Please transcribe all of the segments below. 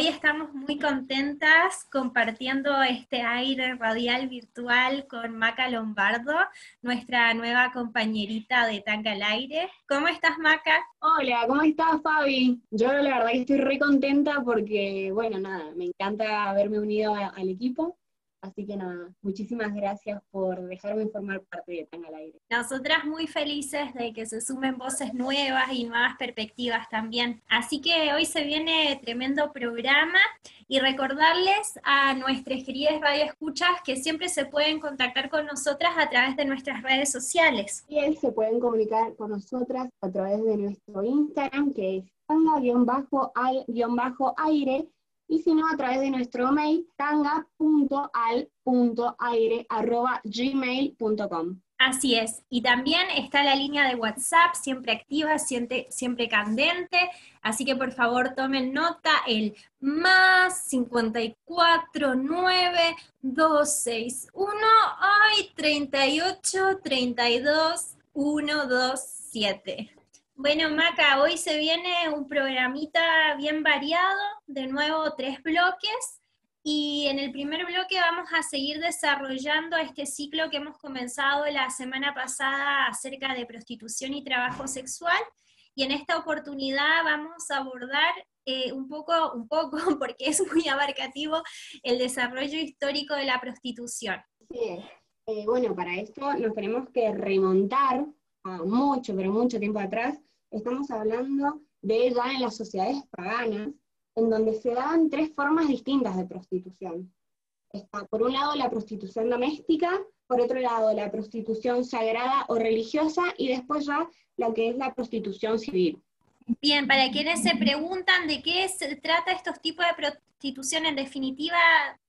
Hoy estamos muy contentas compartiendo este aire radial virtual con Maca Lombardo, nuestra nueva compañerita de Tanga al Aire. ¿Cómo estás, Maca? Hola, ¿cómo estás, Fabi? Yo la verdad que estoy re contenta porque, bueno, nada, me encanta haberme unido al equipo Así que nada, muchísimas gracias por dejarme formar parte de Tan al Aire. Nosotras muy felices de que se sumen voces nuevas y nuevas perspectivas también. Así que hoy se viene tremendo programa y recordarles a nuestras queridas radioescuchas que siempre se pueden contactar con nosotras a través de nuestras redes sociales. Y se pueden comunicar con nosotras a través de nuestro Instagram que es tanga-al-aire y si no a través de nuestro mail tanga.al.aire.gmail.com. Así es, y también está la línea de WhatsApp, siempre activa, siempre, siempre candente, así que por favor tomen nota, el más 54 9 261 ay 38 32 127. Bueno, Maca, hoy se viene un programita bien variado, de nuevo tres bloques, y en el primer bloque vamos a seguir desarrollando este ciclo que hemos comenzado la semana pasada acerca de prostitución y trabajo sexual, y en esta oportunidad vamos a abordar eh, un poco, un poco, porque es muy abarcativo, el desarrollo histórico de la prostitución. Sí, eh, bueno, para esto nos tenemos que remontar a mucho, pero mucho tiempo atrás, estamos hablando de ya en las sociedades paganas, en donde se dan tres formas distintas de prostitución. Está, por un lado, la prostitución doméstica, por otro lado, la prostitución sagrada o religiosa, y después ya lo que es la prostitución civil. Bien, para quienes se preguntan de qué se trata estos tipos de prostitución, en definitiva,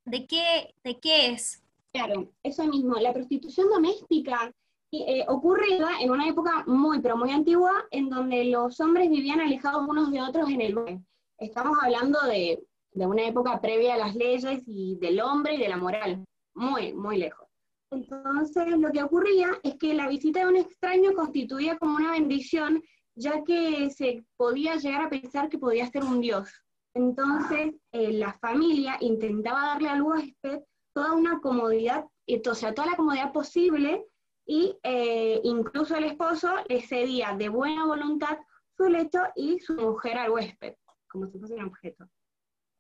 ¿de qué, de qué es? Claro, eso mismo. La prostitución doméstica eh, ocurre en una época muy, pero muy antigua, en donde los hombres vivían alejados unos de otros en el bosque. Estamos hablando de, de, una época previa a las leyes y del hombre y de la moral, muy, muy lejos. Entonces, lo que ocurría es que la visita de un extraño constituía como una bendición, ya que se podía llegar a pensar que podía ser un dios. Entonces, eh, la familia intentaba darle al huésped toda una comodidad, o sea, toda la comodidad posible y eh, incluso el esposo le cedía de buena voluntad su lecho y su mujer al huésped, como si fuese un objeto.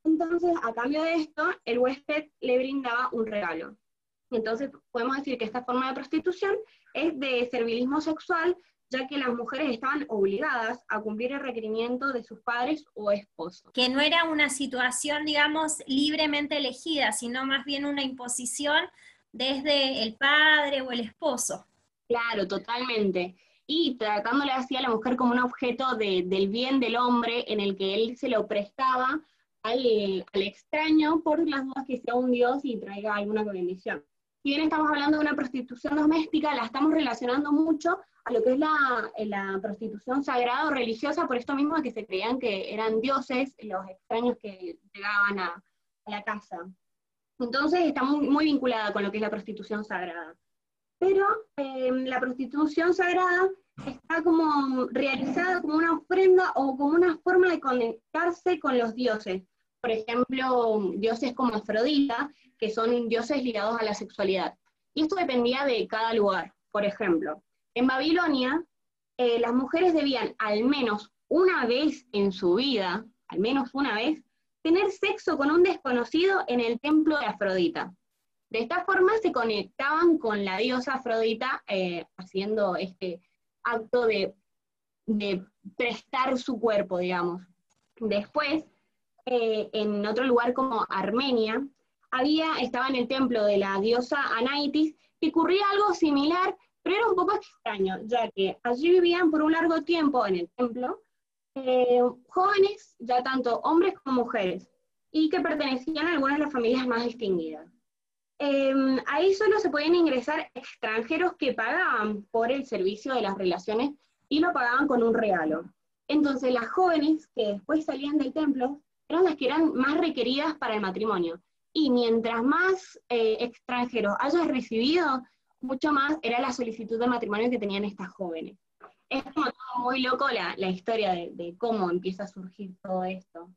Entonces, a cambio de esto, el huésped le brindaba un regalo. Entonces, podemos decir que esta forma de prostitución es de servilismo sexual, ya que las mujeres estaban obligadas a cumplir el requerimiento de sus padres o esposos. Que no era una situación, digamos, libremente elegida, sino más bien una imposición desde el padre o el esposo. Claro, totalmente. Y tratándole así a la mujer como un objeto del bien del hombre en el que él se lo prestaba al, extraño por las dudas que sea un dios y traiga alguna bendición. Si bien estamos hablando de una prostitución doméstica, la estamos relacionando mucho a lo que es la, la prostitución sagrada o religiosa, por esto mismo que se creían que eran dioses los extraños que llegaban a la casa. Entonces está muy, vinculada con lo que es la prostitución sagrada. Pero em, la prostitución sagrada está como realizada como una ofrenda o como una forma de conectarse con los dioses. Por ejemplo, dioses como Afrodita, que son dioses ligados a la sexualidad. Y esto dependía de cada lugar. Por ejemplo, en Babilonia, eh, las mujeres debían al menos una vez en su vida, al menos una vez, tener sexo con un desconocido en el templo de Afrodita. De esta forma se conectaban con la diosa Afrodita eh, haciendo este acto de, prestar su cuerpo, digamos. Después, eh, en otro lugar como Armenia, había, estaba en el templo de la diosa Anaitis, que ocurría algo similar, pero era un poco extraño, ya que allí vivían por un largo tiempo en el templo eh, jóvenes, ya tanto hombres como mujeres, y que pertenecían a algunas de las familias más distinguidas. Em, ahí solo se podían ingresar extranjeros que pagaban por el servicio de las relaciones y lo pagaban con un regalo. Entonces las jóvenes que después salían del templo eran las que eran más requeridas para el matrimonio. Y mientras más eh, extranjeros hayas recibido, mucho más era la solicitud de matrimonio que tenían estas jóvenes. Es como muy loco la, historia de, cómo empieza a surgir todo esto.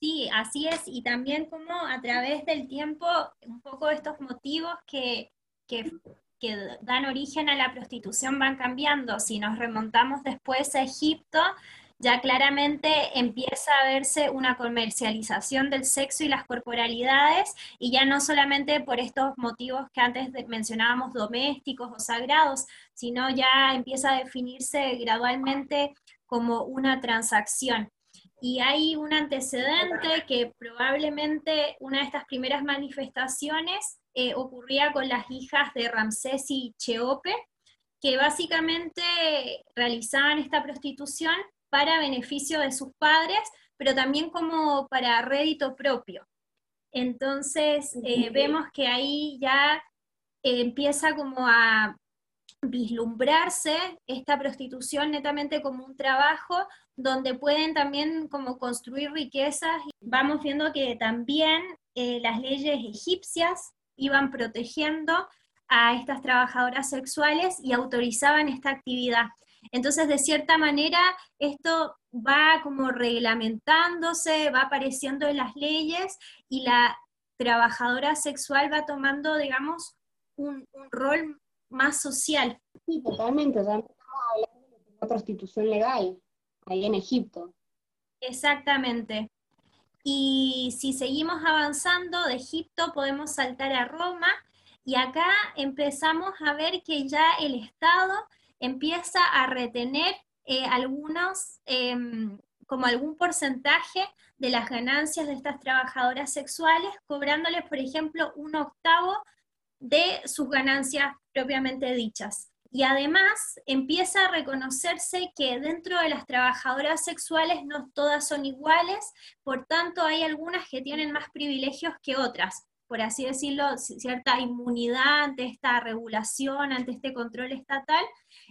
Sí, así es, y también como a través del tiempo, un poco estos motivos que, que, que dan origen a la prostitución van cambiando. Si nos remontamos después a Egipto, ya claramente empieza a verse una comercialización del sexo y las corporalidades, y ya no solamente por estos motivos que antes mencionábamos domésticos o sagrados, sino ya empieza a definirse gradualmente como una transacción. Y hay un antecedente que probablemente una de estas primeras manifestaciones eh, ocurría con las hijas de Ramsés y Cheope, que básicamente realizaban esta prostitución para beneficio de sus padres, pero también como para rédito propio. Entonces, eh, vemos que ahí ya eh, empieza como a vislumbrarse esta prostitución netamente como un trabajo donde pueden también como construir riquezas. Vamos viendo que también eh, las leyes egipcias iban protegiendo a estas trabajadoras sexuales y autorizaban esta actividad. Entonces, de cierta manera, esto va como reglamentándose, va apareciendo en las leyes y la trabajadora sexual va tomando, digamos, un, rol más social. Sí, totalmente. Ya empezamos hablando de la prostitución legal ahí en Egipto. Exactamente. Y si seguimos avanzando de Egipto, podemos saltar a Roma y acá empezamos a ver que ya el Estado empieza a retener eh, algunos, em, como algún porcentaje de las ganancias de estas trabajadoras sexuales, cobrándoles, por ejemplo, un octavo de sus ganancias propiamente dichas. Y además empieza a reconocerse que dentro de las trabajadoras sexuales no todas son iguales, por tanto hay algunas que tienen más privilegios que otras por así decirlo, cierta inmunidad ante esta regulación, ante este control estatal.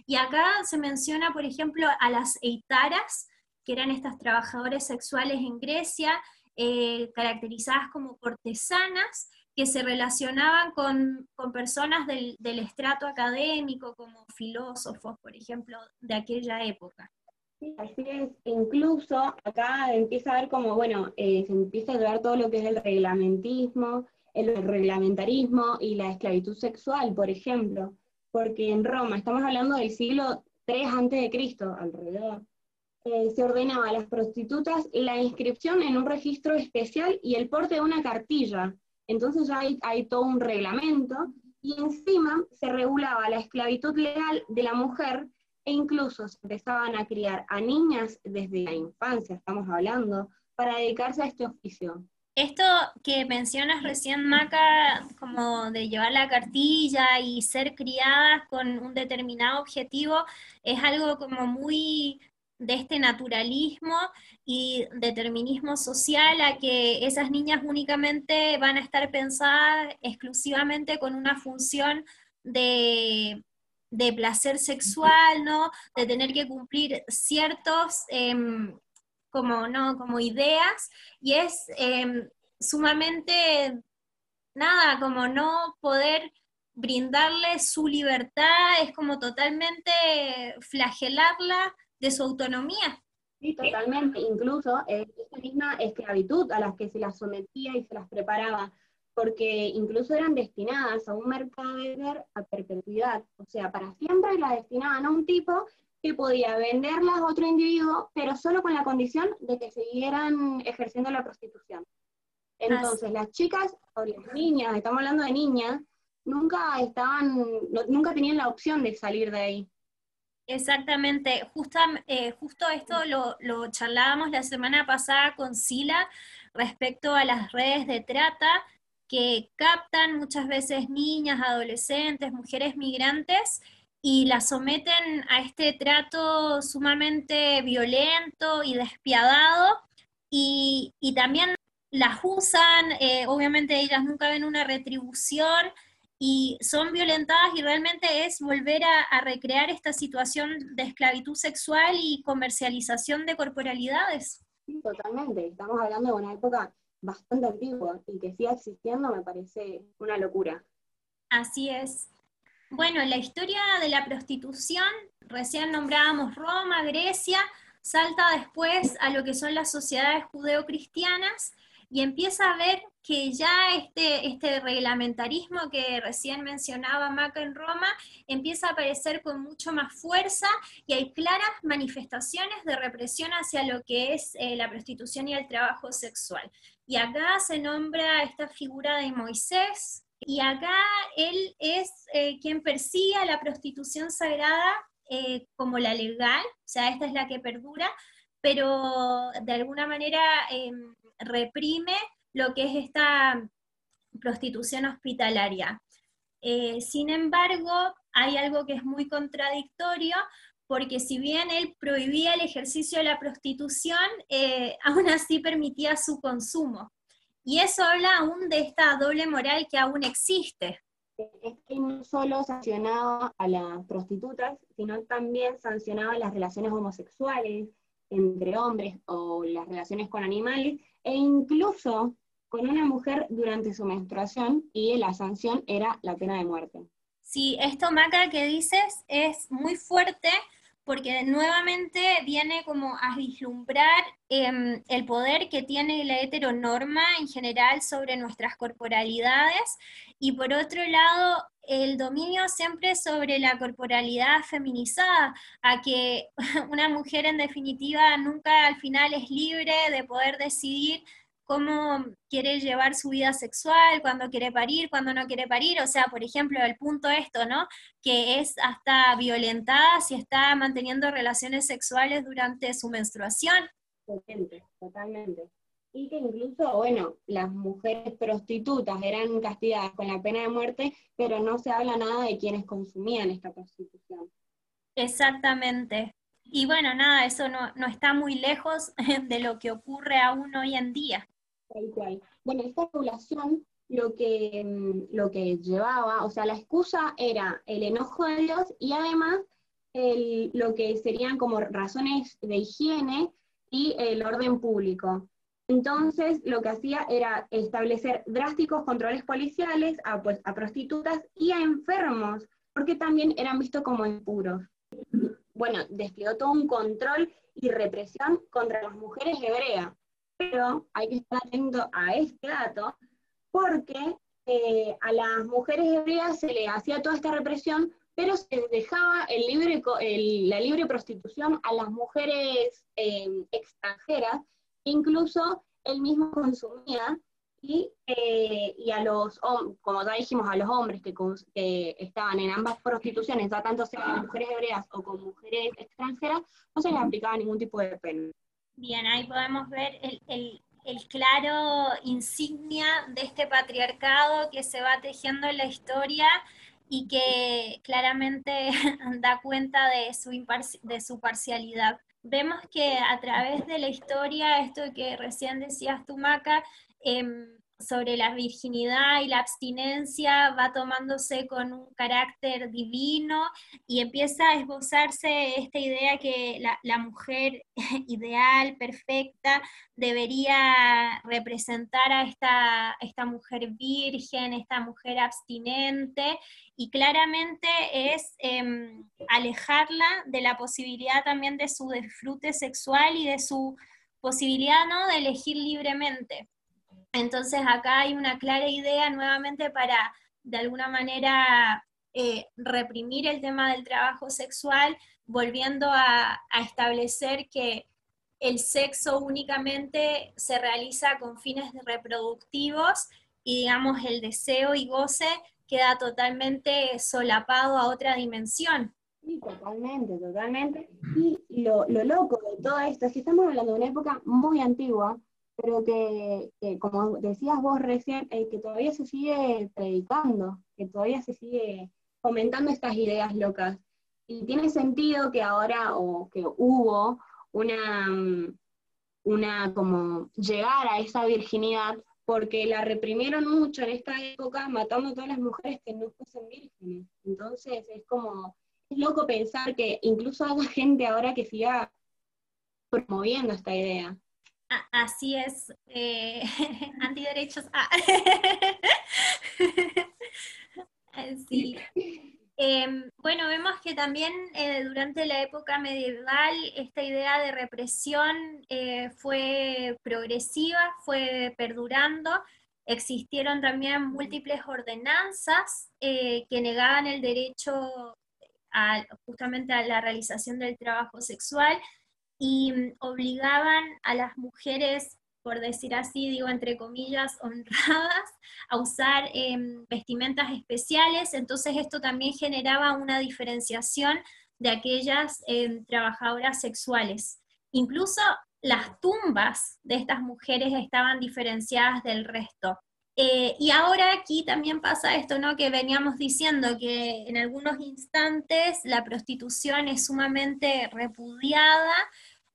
Y acá se menciona, por ejemplo, a las eitaras, que eran estas trabajadoras sexuales en Grecia, eh, caracterizadas como cortesanas, que se relacionaban con, personas del, estrato académico, como filósofos, por ejemplo, de aquella época. Sí, así es. Incluso acá empieza a ver como, bueno, eh, se empieza a ver todo lo que es el reglamentismo, el reglamentarismo y la esclavitud sexual, por ejemplo, porque en Roma, estamos hablando del siglo III Cristo, alrededor, eh, se ordenaba a las prostitutas la inscripción en un registro especial y el porte de una cartilla. Entonces ya hay, todo un reglamento y encima se regulaba la esclavitud legal de la mujer e incluso se empezaban a criar a niñas desde la infancia, estamos hablando, para dedicarse a este oficio. Esto que mencionas recién, Maca, como de llevar la cartilla y ser criadas con un determinado objetivo, es algo como muy de este naturalismo y determinismo social a que esas niñas únicamente van a estar pensadas exclusivamente con una función de, placer sexual, ¿no? De tener que cumplir ciertos em, como, ¿no? como ideas, y es em, sumamente, nada, como no poder brindarle su libertad, es como totalmente flagelarla de su autonomía. Sí, totalmente, incluso eh, esa misma esclavitud a las que se las sometía y se las preparaba, porque incluso eran destinadas a un mercader a perpetuidad, o sea, para siempre las destinaban a un tipo que podía venderlas a otro individuo, pero solo con la condición de que siguieran ejerciendo la prostitución. Entonces, las chicas o las niñas, estamos hablando de niñas, nunca estaban, nunca tenían la opción de salir de ahí. Exactamente, eh, justo esto lo, charlábamos la semana pasada con Sila respecto a las redes de trata que captan muchas veces niñas, adolescentes, mujeres migrantes y las someten a este trato sumamente violento y despiadado y, también las usan, eh, obviamente ellas nunca ven una retribución y son violentadas y realmente es volver a, recrear esta situación de esclavitud sexual y comercialización de corporalidades. Sí, totalmente, estamos hablando de una época bastante antigua y que siga existiendo me parece una locura. Así es. Bueno, la historia de la prostitución recién nombrábamos Roma, Grecia, salta después a lo que son las sociedades judeocristianas y empieza a ver que ya este, este reglamentarismo que recién mencionaba Maca en Roma empieza a aparecer con mucho más fuerza y hay claras manifestaciones de represión hacia lo que es eh, la prostitución y el trabajo sexual. Y acá se nombra esta figura de Moisés, y acá él es eh, quien persigue a la prostitución sagrada eh, como la legal, o sea, esta es la que perdura, pero de alguna manera em, reprime lo que es esta prostitución hospitalaria. Eh, sin embargo, hay algo que es muy contradictorio, porque si bien él prohibía el ejercicio de la prostitución, eh, aún así permitía su consumo. Y eso habla aún de esta doble moral que aún existe. Es que no solo sancionaba a las prostitutas, sino también sancionaba las relaciones homosexuales entre hombres o las relaciones con animales, e incluso con una mujer durante su menstruación y la sanción era la pena de muerte. Sí, esto, Maca, que dices es muy fuerte porque nuevamente viene como a vislumbrar em, el poder que tiene la heteronorma en general sobre nuestras corporalidades. Y por otro lado el dominio siempre sobre la corporalidad feminizada, a que una mujer en definitiva nunca al final es libre de poder decidir cómo quiere llevar su vida sexual, cuándo quiere parir, cuándo no quiere parir, o sea, por ejemplo, el punto esto, ¿no? Que es hasta violentada si está manteniendo relaciones sexuales durante su menstruación. Totalmente, totalmente. Y que incluso, bueno, las mujeres prostitutas eran castigadas con la pena de muerte, pero no se habla nada de quienes consumían esta prostitución. Exactamente. Y bueno, nada, eso no, no está muy lejos de lo que ocurre aún hoy en día. Bueno, esta regulación lo que, mm, lo que llevaba, o sea, la excusa era el enojo de Dios y además lo que serían como razones de higiene y el orden público. Entonces, lo que hacía era establecer drásticos controles policiales a, pues, a prostitutas y a enfermos, porque también eran vistos como impuros. Bueno, desplegó todo un control y represión contra las mujeres hebreas pero hay que estar atento a este dato porque eh, a las mujeres hebreas se le hacía toda esta represión, pero se dejaba la libre prostitución a las mujeres em, extranjeras, incluso él mismo consumía, y, eh, a los, como ya dijimos, a los hombres que, que, estaban en ambas prostituciones, ya tanto sean mujeres hebreas o con mujeres extranjeras, no se les aplicaba ningún tipo de pena. Bien, ahí podemos ver el, claro insignia de este patriarcado que se va tejiendo en la historia y que claramente da cuenta de su, de su parcialidad. Vemos que a través de la historia, esto que recién decías tú, Maca, em, sobre la virginidad y la abstinencia va tomándose con un carácter divino y empieza a esbozarse esta idea que la, mujer ideal, perfecta, debería representar a esta, esta mujer virgen, esta mujer abstinente, y claramente es em, alejarla de la posibilidad también de su disfrute sexual y de su posibilidad ¿no? de elegir libremente. Entonces acá hay una clara idea nuevamente para, de alguna manera, eh, reprimir el tema del trabajo sexual, volviendo a, establecer que el sexo únicamente se realiza con fines reproductivos y digamos el deseo y goce queda totalmente solapado a otra dimensión. Sí, totalmente, totalmente. Y lo, lo loco de todo esto es que estamos hablando de una época muy antigua, pero que, como decías vos recién, eh, que todavía se sigue predicando, que todavía se sigue fomentando estas ideas locas. Y tiene sentido que ahora, o que hubo una, una como llegar a esa virginidad, porque la reprimieron mucho en esta época, matando a todas las mujeres que no fuesen vírgenes. Entonces es como, es loco pensar que incluso haya gente ahora que siga promoviendo esta idea. Así es, eh, antiderechos. Ah. sí. Em, bueno, vemos que también eh, durante la época medieval esta idea de represión eh, fue progresiva, fue perdurando. Existieron también múltiples ordenanzas eh, que negaban el derecho justamente a la realización del trabajo sexual y mm, obligaban a las mujeres por decir así, digo entre comillas, honradas, a usar em, vestimentas especiales, entonces esto también generaba una diferenciación de aquellas em, trabajadoras sexuales. Incluso las tumbas de estas mujeres estaban diferenciadas del resto. Eh, y ahora aquí también pasa esto, ¿no? Que veníamos diciendo que en algunos instantes la prostitución es sumamente repudiada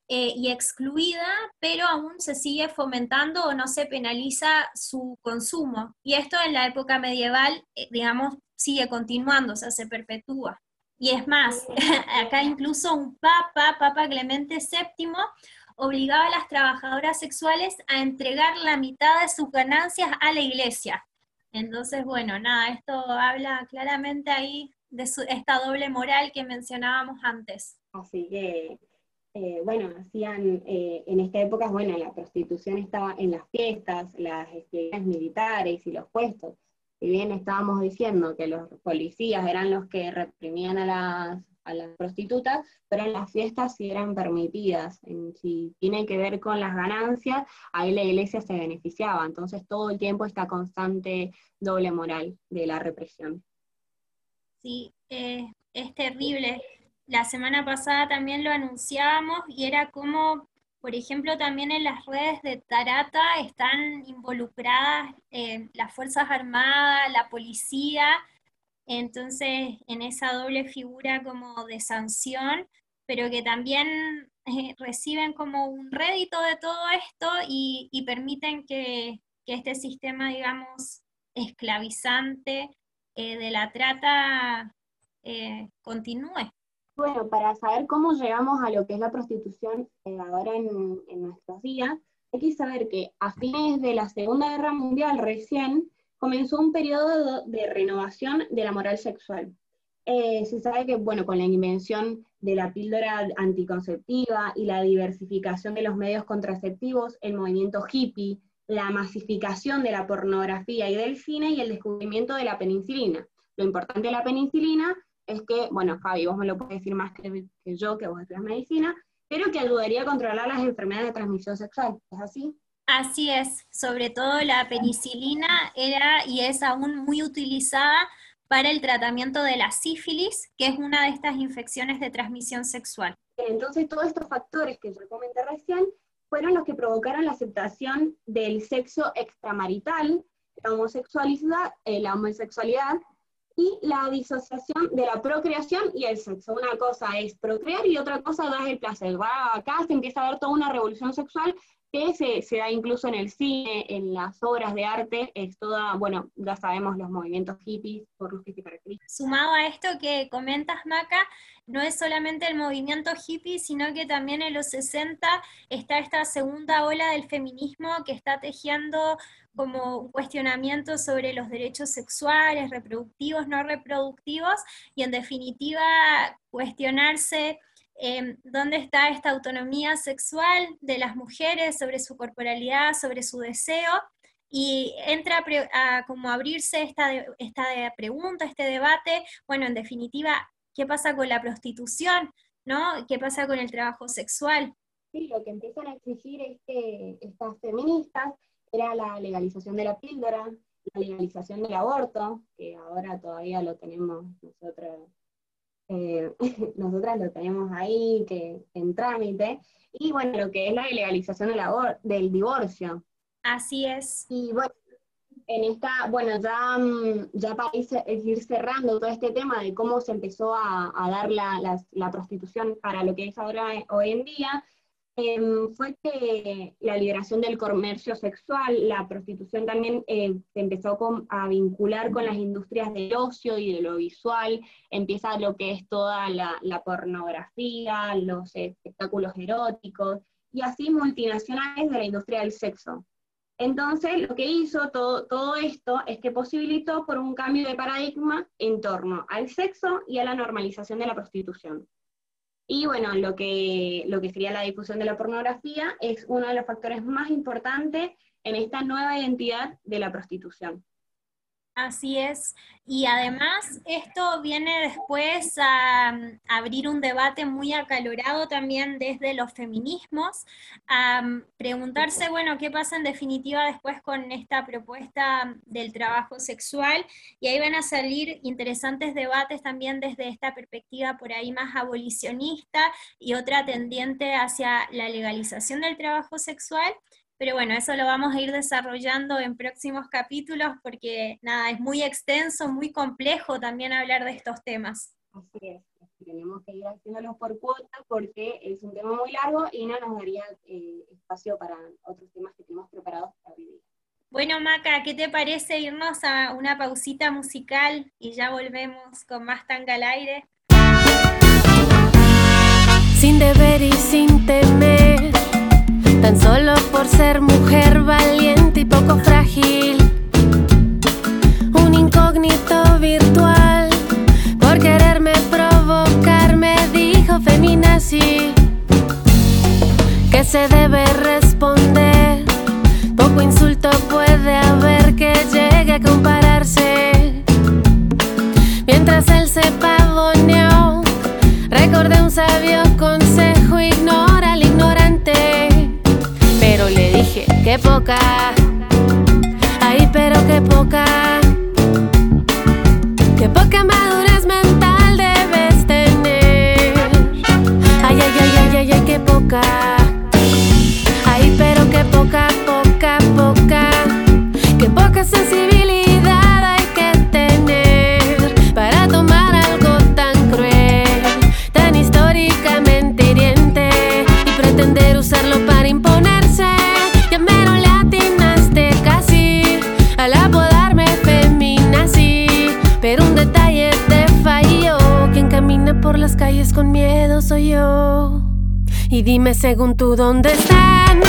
eh, y excluida, pero aún se sigue fomentando o no se penaliza su consumo. Y esto en la época medieval, eh, digamos, sigue continuando, o sea, se perpetúa. Y es más, acá incluso un papa, Papa Clemente VII, obligaba a las trabajadoras sexuales a entregar la mitad de sus ganancias a la iglesia. Entonces, bueno, nada, esto habla claramente ahí de esta doble moral que mencionábamos antes. Así que eh, bueno, hacían, eh, en esta época, bueno, la prostitución estaba en las fiestas, las actividades militares y los puestos. Si bien estábamos diciendo que los policías eran los que reprimían a las, a las prostitutas, pero en las fiestas sí eran permitidas. si tiene que ver con las ganancias, ahí la iglesia se beneficiaba. Entonces todo el tiempo esta constante doble moral de la represión. Sí, es terrible la semana pasada también lo anunciábamos y era como, por ejemplo, también en las redes de Tarata están involucradas eh, las Fuerzas Armadas, la policía, entonces en esa doble figura como de sanción, pero que también eh, reciben como un rédito de todo esto y, permiten que, este sistema, digamos, esclavizante eh, de la trata continúe. Bueno, para saber cómo llegamos a lo que es la prostitución eh, ahora en, nuestros días, hay que saber que a fines de la Segunda Guerra Mundial recién comenzó un periodo de renovación de la moral sexual. Eh, se sabe que, bueno, con la invención de la píldora anticonceptiva y la diversificación de los medios contraceptivos, el movimiento hippie, la masificación de la pornografía y del cine y el descubrimiento de la penicilina. Lo importante de la penicilina es que, bueno, Fabi, vos me lo puedes decir más que, yo, que vos estudias medicina, pero que ayudaría a controlar las enfermedades de transmisión sexual. ¿Es así? Así es, sobre todo la penicilina era y es aún muy utilizada para el tratamiento de la sífilis, que es una de estas infecciones de transmisión sexual. Entonces, todos estos factores que yo comenté recién fueron los que provocaron la aceptación del sexo extramarital, la homosexualidad, eh, la homosexualidad y la disociación de la procreación y el sexo. Una cosa es procrear y otra cosa es el placer. Va, acá se empieza a ver toda una revolución sexual que se, da incluso en el cine, en las obras de arte, es toda, bueno, ya sabemos los movimientos hippies por los que se caracterizan. Sumado a esto que comentas, Maca, no es solamente el movimiento hippie, sino que también en los 60 está esta segunda ola del feminismo que está tejiendo como un cuestionamiento sobre los derechos sexuales, reproductivos, no reproductivos, y en definitiva cuestionarse Em, dónde está esta autonomía sexual de las mujeres sobre su corporalidad, sobre su deseo, y entra a, como abrirse esta, esta pregunta, este debate, bueno, en definitiva, ¿qué pasa con la prostitución? ¿no? ¿Qué pasa con el trabajo sexual? Sí, lo que empiezan a exigir es que estas feministas era la legalización de la píldora, la legalización del aborto, que ahora todavía lo tenemos nosotros eh, nosotras lo tenemos ahí que, en trámite, y bueno, lo que es la ilegalización del, del divorcio. Así es. Y bueno, en esta, bueno, ya, mm, ya para ir cerrando todo este tema de cómo se empezó a, dar la, la, prostitución para lo que es ahora eh, hoy en día, Em, fue que la liberación del comercio sexual, la prostitución también eh, se empezó a vincular con las industrias del ocio y de lo visual, empieza lo que es toda la, pornografía, los espectáculos eróticos, y así multinacionales de la industria del sexo. Entonces, lo que hizo todo, todo esto es que posibilitó por un cambio de paradigma en torno al sexo y a la normalización de la prostitución. Y bueno, lo que, lo que sería la difusión de la pornografía es uno de los factores más importantes en esta nueva identidad de la prostitución. Así es. Y además esto viene después a, mm, abrir un debate muy acalorado también desde los feminismos, a mm, preguntarse, bueno, qué pasa en definitiva después con esta propuesta del trabajo sexual. Y ahí van a salir interesantes debates también desde esta perspectiva por ahí más abolicionista y otra tendiente hacia la legalización del trabajo sexual. Pero bueno, eso lo vamos a ir desarrollando en próximos capítulos porque nada, es muy extenso, muy complejo también hablar de estos temas. Así es, tenemos que ir haciéndolo por cuota porque es un tema muy largo y no nos daría eh, espacio para otros temas que tenemos preparados para vivir. Bueno, Maca, ¿qué te parece irnos a una pausita musical y ya volvemos con más tanga al aire? Sin deber y sin temer solo por ser mujer valiente y poco frágil. Un incógnito virtual, por quererme provocar, me dijo feminazi que se debe responder. Poco insulto puede haber que llegue a compararse. Mientras él se pavoneó, recordé un sabio consejo, qué poca. Ay, pero qué poca. Qué poca madurez mental debes tener. Ay, ay, ay, ay, ay, ay, qué poca. Según tú dónde están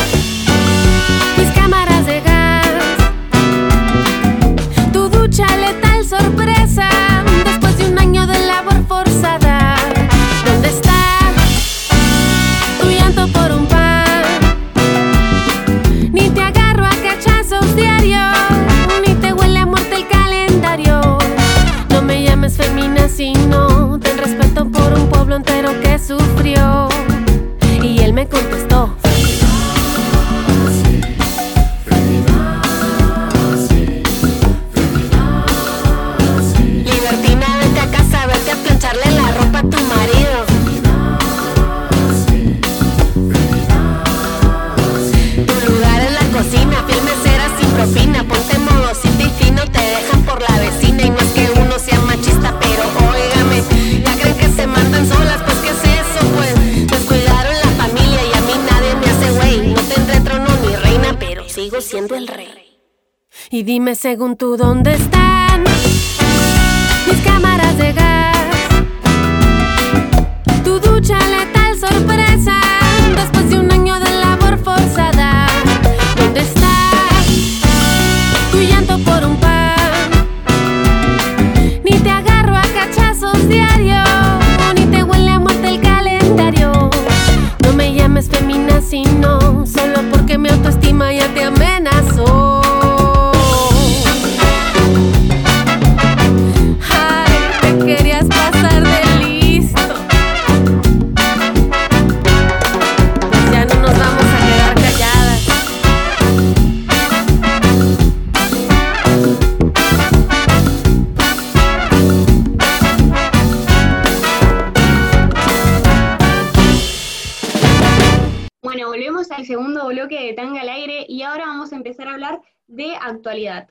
según tú dónde de actualidad.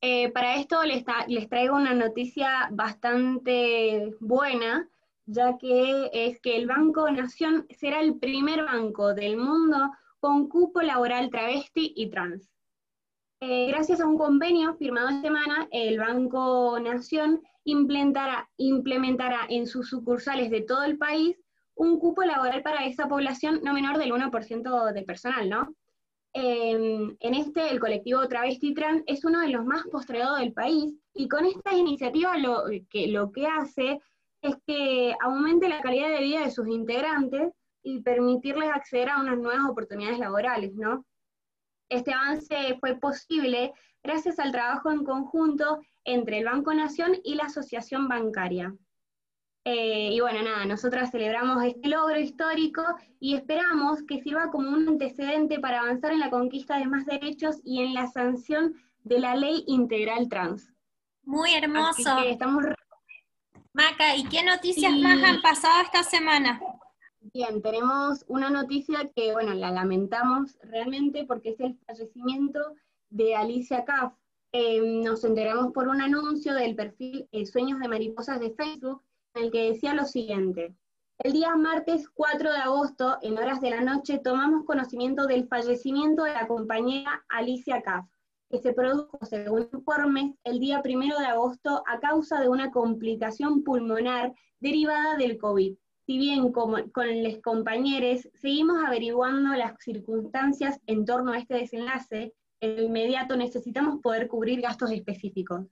Eh, para esto les, traigo una noticia bastante buena, ya que es que el Banco Nación será el primer banco del mundo con cupo laboral travesti y trans. Eh, gracias a un convenio firmado esta semana, el Banco Nación implementará, implementará en sus sucursales de todo el país un cupo laboral para esa población no menor del 1% del personal, ¿no? En este, el colectivo Travesti Trans es uno de los más postergados del país y con esta iniciativa lo que, lo que hace es que aumente la calidad de vida de sus integrantes y permitirles acceder a unas nuevas oportunidades laborales, ¿no? Este avance fue posible gracias al trabajo en conjunto entre el Banco Nación y la Asociación Bancaria. Eh, y bueno, nada, nosotras celebramos este logro histórico y esperamos que sirva como un antecedente para avanzar en la conquista de más derechos y en la sanción de la ley integral trans. Muy hermoso. estamos... Maca, ¿y qué noticias más han pasado esta semana? Bien, tenemos una noticia que, bueno, la lamentamos realmente porque es el fallecimiento de Alicia Kaff. Eh, nos enteramos por un anuncio del perfil eh, Sueños de Mariposas de Facebook el que decía lo siguiente. El día martes 4 de agosto, en horas de la noche, tomamos conocimiento del fallecimiento de la compañera Alicia Kaff, que se produjo, según informes, el día 1 de agosto a causa de una complicación pulmonar derivada del COVID. Si bien como, con los compañeros seguimos averiguando las circunstancias en torno a este desenlace, en inmediato necesitamos poder cubrir gastos específicos.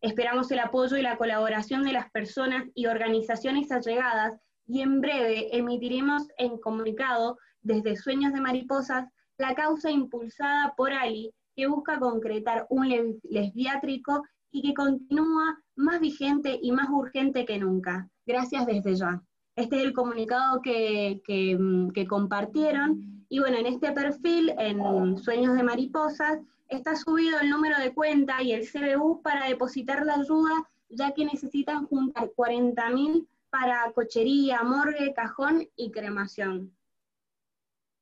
Esperamos el apoyo y la colaboración de las personas y organizaciones allegadas y en breve emitiremos en comunicado desde Sueños de Mariposas la causa impulsada por Ali que busca concretar un lesbiátrico y que continúa más vigente y más urgente que nunca. Gracias desde ya. Este es el comunicado que, que compartieron. Y bueno, en este perfil, en Sueños de Mariposas, está subido el número de cuenta y el CBU para depositar la ayuda, ya que necesitan juntar 40.000 para cochería, morgue, cajón y cremación.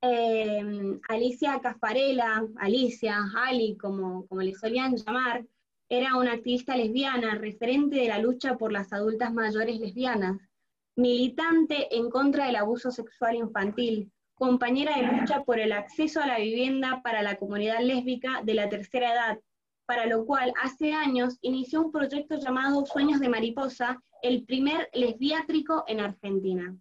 Eh, Alicia Casparela, Alicia, Ali, como, como le solían llamar, era una activista lesbiana, referente de la lucha por las adultas mayores lesbianas, militante en contra del abuso sexual infantil, compañera de lucha por el acceso a la vivienda para la comunidad lésbica de la tercera edad, para lo cual hace años inició un proyecto llamado Sueños de Mariposa, el primer lesbiátrico en Argentina.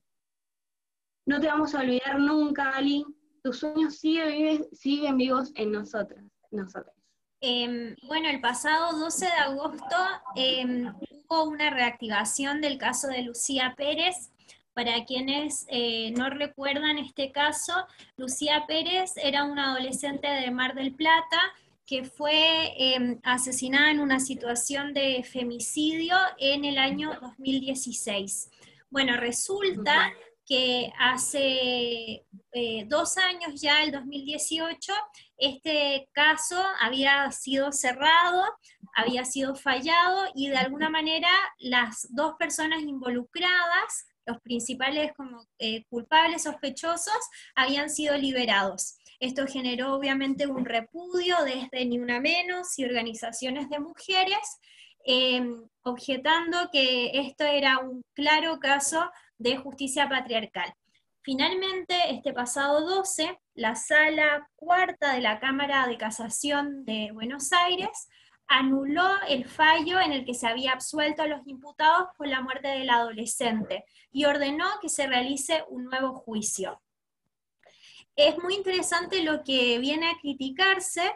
No te vamos a olvidar nunca, Ali, tus sueños siguen, vivos en nosotras, nosotras. Em, bueno, el pasado 12 de agosto em, hubo una reactivación del caso de Lucía Pérez, para quienes eh, no recuerdan este caso, Lucía Pérez era una adolescente de Mar del Plata que fue em, asesinada en una situación de femicidio en el año 2016. Bueno, resulta que hace eh, dos años ya, el 2018, este caso había sido cerrado, había sido fallado y de alguna manera las dos personas involucradas los principales como, eh, culpables sospechosos habían sido liberados. Esto generó obviamente un repudio desde Ni Una Menos y organizaciones de mujeres, em, objetando que esto era un claro caso de justicia patriarcal. Finalmente, este pasado 12, la sala cuarta de la Cámara de Casación de Buenos Aires anuló el fallo en el que se había absuelto a los imputados por la muerte del adolescente y ordenó que se realice un nuevo juicio. Es muy interesante lo que viene a criticarse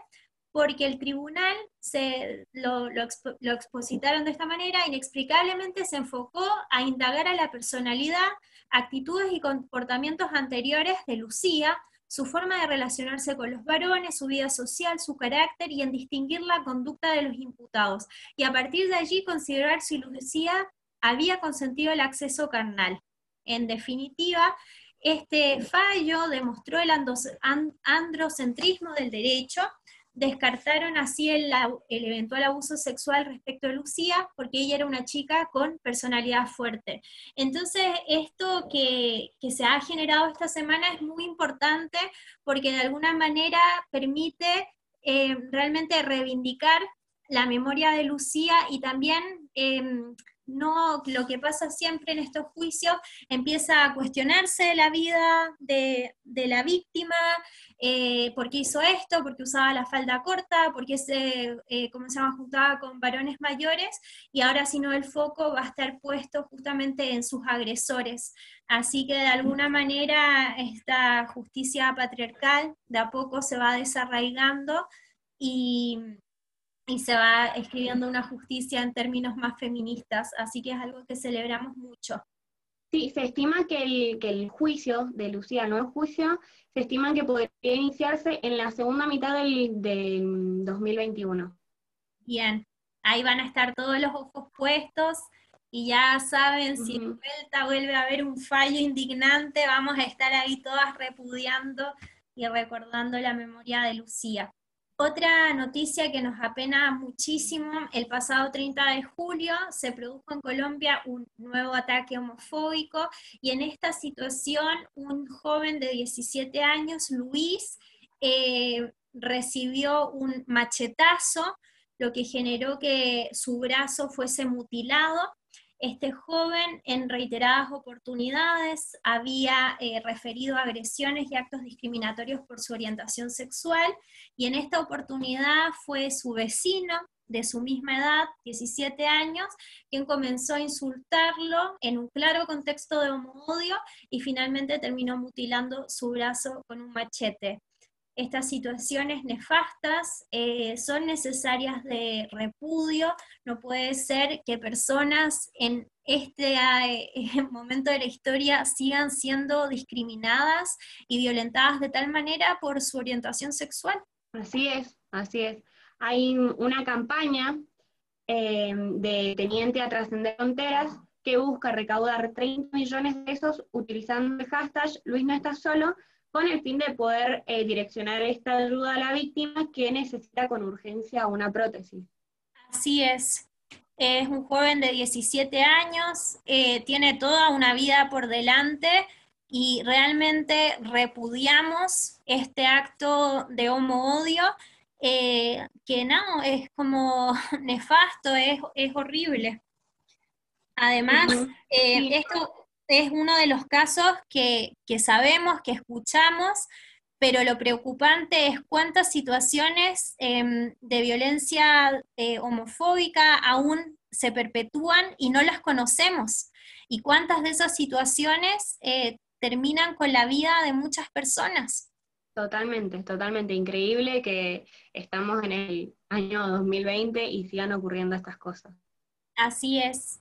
porque el tribunal se, lo, lo expositaron de esta manera, inexplicablemente se enfocó a indagar a la personalidad, actitudes y comportamientos anteriores de Lucía, su forma de relacionarse con los varones, su vida social, su carácter y en distinguir la conducta de los imputados. Y a partir de allí considerar si Lucía había consentido el acceso carnal. En definitiva, este fallo demostró el androcentrismo del derecho, descartaron así el, eventual abuso sexual respecto a Lucía, porque ella era una chica con personalidad fuerte. Entonces, esto que, se ha generado esta semana es muy importante porque de alguna manera permite eh, realmente reivindicar la memoria de Lucía y también em, no lo que pasa siempre en estos juicios, empieza a cuestionarse la vida de, la víctima, eh, por qué hizo esto, por qué usaba la falda corta, por qué se, eh, ¿cómo se llama?, juntaba con varones mayores, y ahora si no el foco va a estar puesto justamente en sus agresores. Así que de alguna manera esta justicia patriarcal de a poco se va desarraigando y, y se va escribiendo una justicia en términos más feministas, así que es algo que celebramos mucho. Sí, se estima que el, que el juicio de Lucía, no el juicio, se estima que podría iniciarse en la segunda mitad del, 2021. Bien, ahí van a estar todos los ojos puestos y ya saben, si en vuelta vuelve a haber un fallo indignante, vamos a estar ahí todas repudiando y recordando la memoria de Lucía. Otra noticia que nos apena muchísimo, el pasado 30 de julio se produjo en Colombia un nuevo ataque homofóbico y en esta situación un joven de 17 años, Luis, eh, recibió un machetazo, lo que generó que su brazo fuese mutilado este joven en reiteradas oportunidades había eh, referido agresiones y actos discriminatorios por su orientación sexual y en esta oportunidad fue su vecino de su misma edad, 17 años, quien comenzó a insultarlo en un claro contexto de homodio y finalmente terminó mutilando su brazo con un machete estas situaciones nefastas eh, son necesarias de repudio. No puede ser que personas en este eh, momento de la historia sigan siendo discriminadas y violentadas de tal manera por su orientación sexual. Así es, así es. Hay una campaña eh, de Teniente a Trascender Fronteras que busca recaudar 30 millones de pesos utilizando el hashtag Luis no está solo con el fin de poder eh, direccionar esta ayuda a la víctima que necesita con urgencia una prótesis. Así es. Es un joven de 17 años, eh, tiene toda una vida por delante y realmente repudiamos este acto de homo-odio, eh, que no, es como nefasto, es, horrible. Además, esto es uno de los casos que, sabemos, que escuchamos, pero lo preocupante es cuántas situaciones em, de violencia eh, homofóbica aún se perpetúan y no las conocemos, y cuántas de esas situaciones eh, terminan con la vida de muchas personas. Totalmente, totalmente increíble que estamos en el año 2020 y sigan ocurriendo estas cosas. Así es.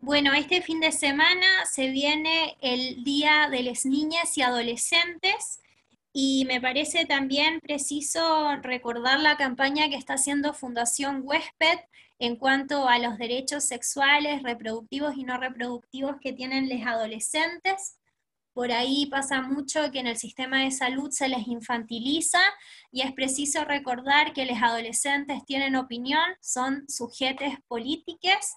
Bueno, este fin de semana se viene el Día de las Niñas y Adolescentes y me parece también preciso recordar la campaña que está haciendo Fundación Huésped en cuanto a los derechos sexuales, reproductivos y no reproductivos que tienen los adolescentes. Por ahí pasa mucho que en el sistema de salud se les infantiliza y es preciso recordar que los adolescentes tienen opinión, son sujetos políticos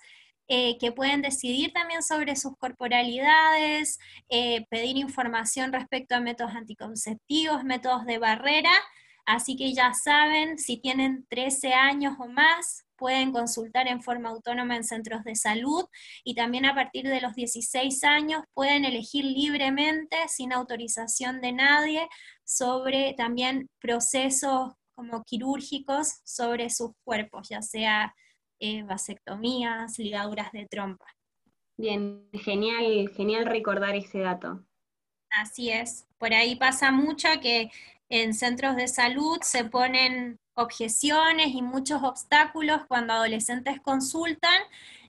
eh, que pueden decidir también sobre sus corporalidades, eh, pedir información respecto a métodos anticonceptivos, métodos de barrera, así que ya saben, si tienen 13 años o más, pueden consultar en forma autónoma en centros de salud. Y también a partir de los 16 años pueden elegir libremente, sin autorización de nadie, sobre también procesos como quirúrgicos sobre sus cuerpos, ya sea eh, vasectomías, ligaduras de trompa. Bien, genial, genial recordar ese dato. Así es. Por ahí pasa mucho que en centros de salud se ponen objeciones y muchos obstáculos cuando adolescentes consultan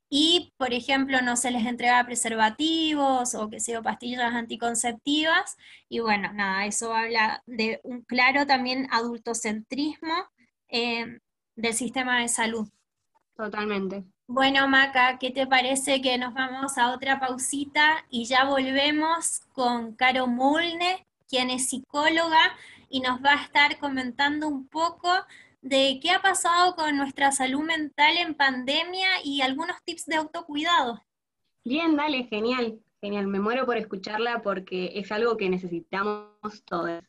y, por ejemplo, no se les entrega preservativos o que sea pastillas anticonceptivas. Y bueno, nada, eso habla de un claro también adultocentrismo eh, del sistema de salud. Totalmente. Bueno, Maca, ¿qué te parece que nos vamos a otra pausita y ya volvemos con Caro Mulne, quien es psicóloga y nos va a estar comentando un poco de qué ha pasado con nuestra salud mental en pandemia y algunos tips de autocuidado. Bien, dale, genial, genial. Me muero por escucharla porque es algo que necesitamos todos.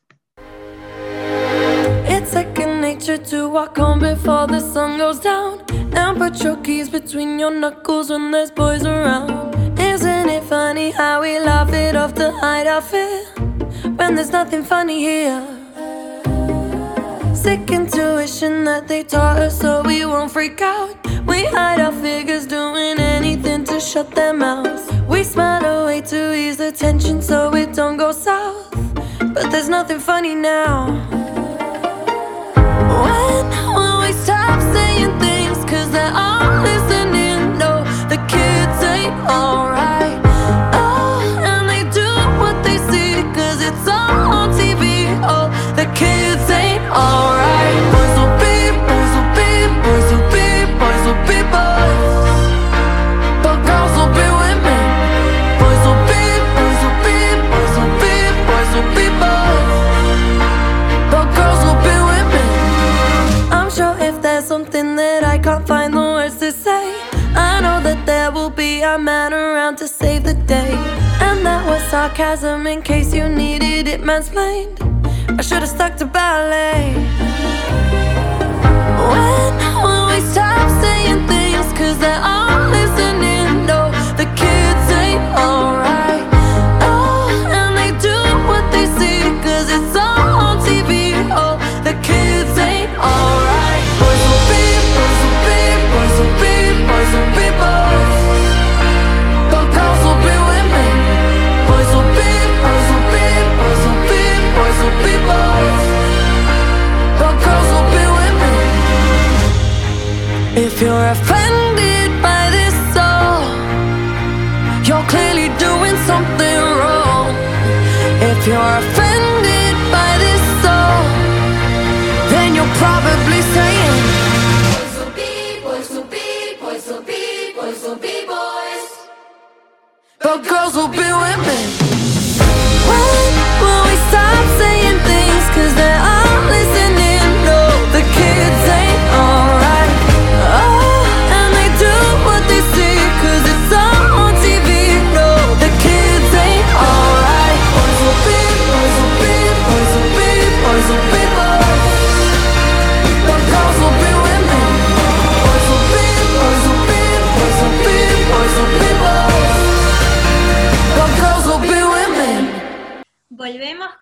It's second nature to walk home before the sun goes down. And put your keys between your knuckles when there's boys around. Isn't it funny how we laugh it off to hide our fear? When there's nothing funny here. Sick intuition that they taught us so we won't freak out. We hide our figures doing anything to shut their mouths. We smile away to ease the tension so it don't go south. But there's nothing funny now. Saying things? Cause they're all listening. No, the kids ain't alright. The day. And that was sarcasm in case you needed it mansplained. I should have stuck to ballet. When will we stop saying things? Cause they're all listening. No, the kids ain't alright. If you're offended by this song, you're clearly doing something wrong. If you're offended by this song, then you're probably saying. Boys will be, boys will be, boys will be, boys will be boys. But girls will be women.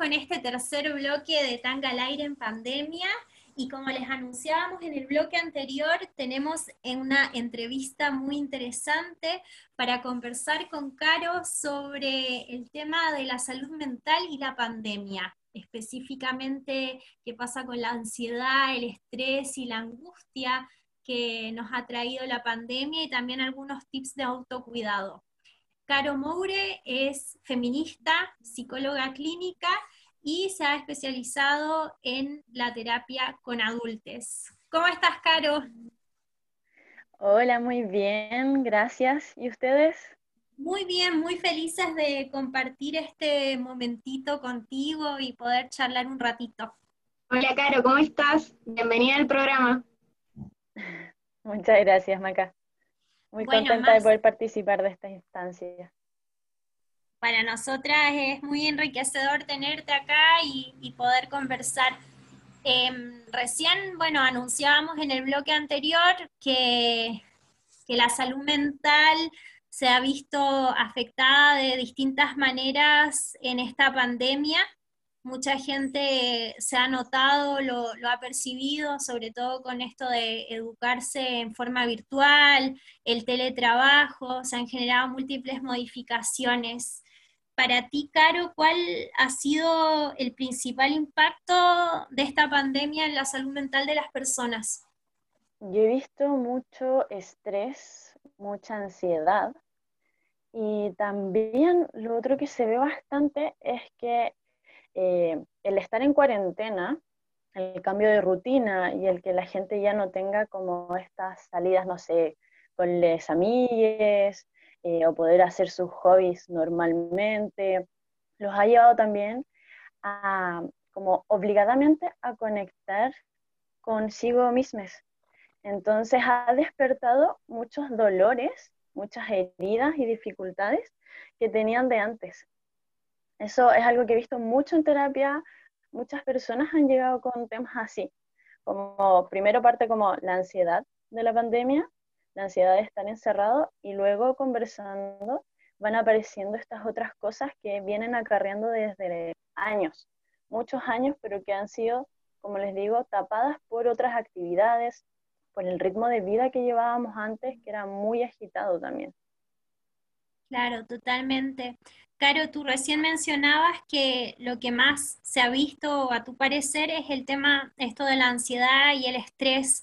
Con este tercer bloque de Tanga al Aire en pandemia y como les anunciábamos en el bloque anterior, tenemos una entrevista muy interesante para conversar con Caro sobre el tema de la salud mental y la pandemia, específicamente qué pasa con la ansiedad, el estrés y la angustia que nos ha traído la pandemia y también algunos tips de autocuidado. Caro Moure es feminista, psicóloga clínica y se ha especializado en la terapia con adultos. ¿Cómo estás, Caro? Hola, muy bien, gracias. ¿Y ustedes? Muy bien, muy felices de compartir este momentito contigo y poder charlar un ratito. Hola, Caro, ¿cómo estás? Bienvenida al programa. Muchas gracias, Maca. Muy Bueno, contenta de poder participar de esta instancia. Para nosotras es muy enriquecedor tenerte acá y, poder conversar. Em, recién, bueno, anunciábamos en el bloque anterior que, que la salud mental se ha visto afectada de distintas maneras en esta pandemia. Mucha gente se ha notado, lo ha percibido, sobre todo con esto de educarse en forma virtual, el teletrabajo, se han generado múltiples modificaciones. Para ti, Caro, ¿cuál ha sido el principal impacto de esta pandemia en la salud mental de las personas? Yo he visto mucho estrés, mucha ansiedad y también lo otro que se ve bastante es que eh, el estar en cuarentena, el cambio de rutina y el que la gente ya no tenga como estas salidas, no sé, con les amigues eh, o poder hacer sus hobbies normalmente, los ha llevado también a como obligadamente a conectar consigo mismos. Entonces ha despertado muchos dolores, muchas heridas y dificultades que tenían de antes. Eso es algo que he visto mucho en terapia muchas personas han llegado con temas así, como primero parte como la ansiedad de la pandemia, la ansiedad de estar encerrado y luego conversando van apareciendo estas otras cosas que vienen acarreando desde años, muchos años, pero que han sido, como les digo, tapadas por otras actividades, por el ritmo de vida que llevábamos antes, que era muy agitado también. Claro, totalmente. Caro, tú recién mencionabas que lo que más se ha visto, a tu parecer, es el tema, esto de la ansiedad y el estrés.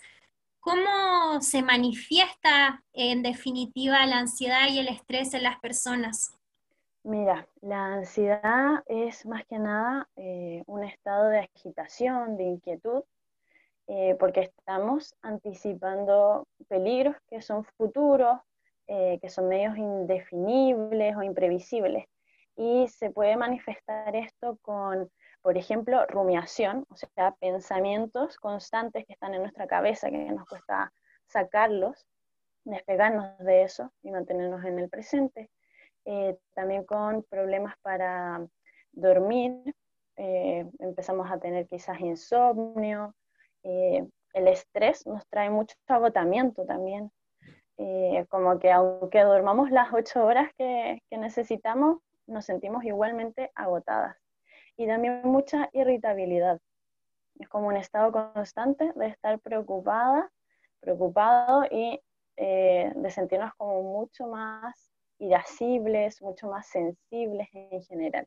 ¿Cómo se manifiesta en definitiva la ansiedad y el estrés en las personas? Mira, la ansiedad es más que nada eh, un estado de agitación, de inquietud, eh, porque estamos anticipando peligros que son futuros, eh, que son medios indefinibles o imprevisibles. Y se puede manifestar esto con, por ejemplo, rumiación, o sea, pensamientos constantes que están en nuestra cabeza, que nos cuesta sacarlos, despegarnos de eso y mantenernos en el presente. Eh, también con problemas para dormir, eh, empezamos a tener quizás insomnio, el estrés nos trae mucho agotamiento también, eh, como que aunque dormamos las ocho horas que, necesitamos, nos sentimos igualmente agotadas. Y también mucha irritabilidad. Es como un estado constante de estar preocupada, preocupado y eh, de sentirnos como mucho más irascibles, mucho más sensibles en general.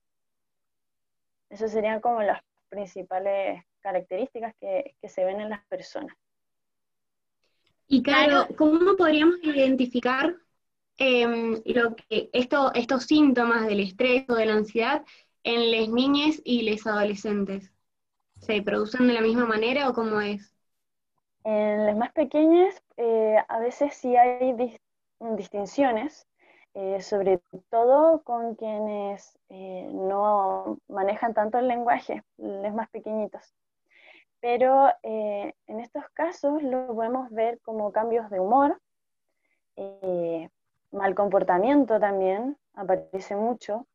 Esas serían como las principales características que se ven en las personas. Y claro, ¿cómo podríamos identificar em, lo que estos síntomas del estrés o de la ansiedad en las niñas y los adolescentes? ¿Se producen de la misma manera o cómo es? En las más pequeñas eh, a veces sí hay distinciones, eh, sobre todo con quienes eh, no manejan tanto el lenguaje, los más pequeñitos pero en estos casos lo podemos ver como cambios de humor, mal comportamiento también, aparece mucho.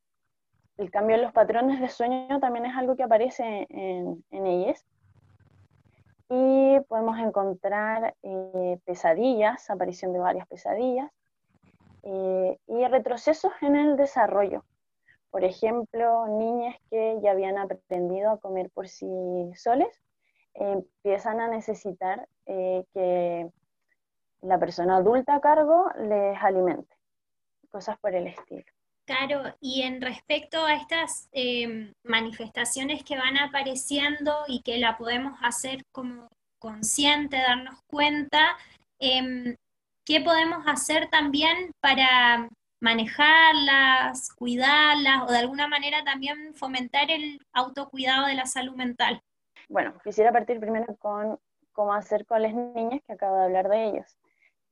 El cambio en los patrones de sueño también es algo que aparece en, ellas. Y podemos encontrar eh, pesadillas, aparición de varias pesadillas, y retrocesos en el desarrollo. Por ejemplo, niñas que ya habían aprendido a comer por sí soles empiezan a necesitar eh, que la persona adulta a cargo les alimente, cosas por el estilo. Claro, y en respecto a estas em, manifestaciones que van apareciendo y que la podemos hacer como consciente, darnos cuenta, em, ¿qué podemos hacer también para manejarlas, cuidarlas o de alguna manera también fomentar el autocuidado de la salud mental? Bueno, quisiera partir primero con cómo hacer con las niñas, que acabo de hablar de ellas.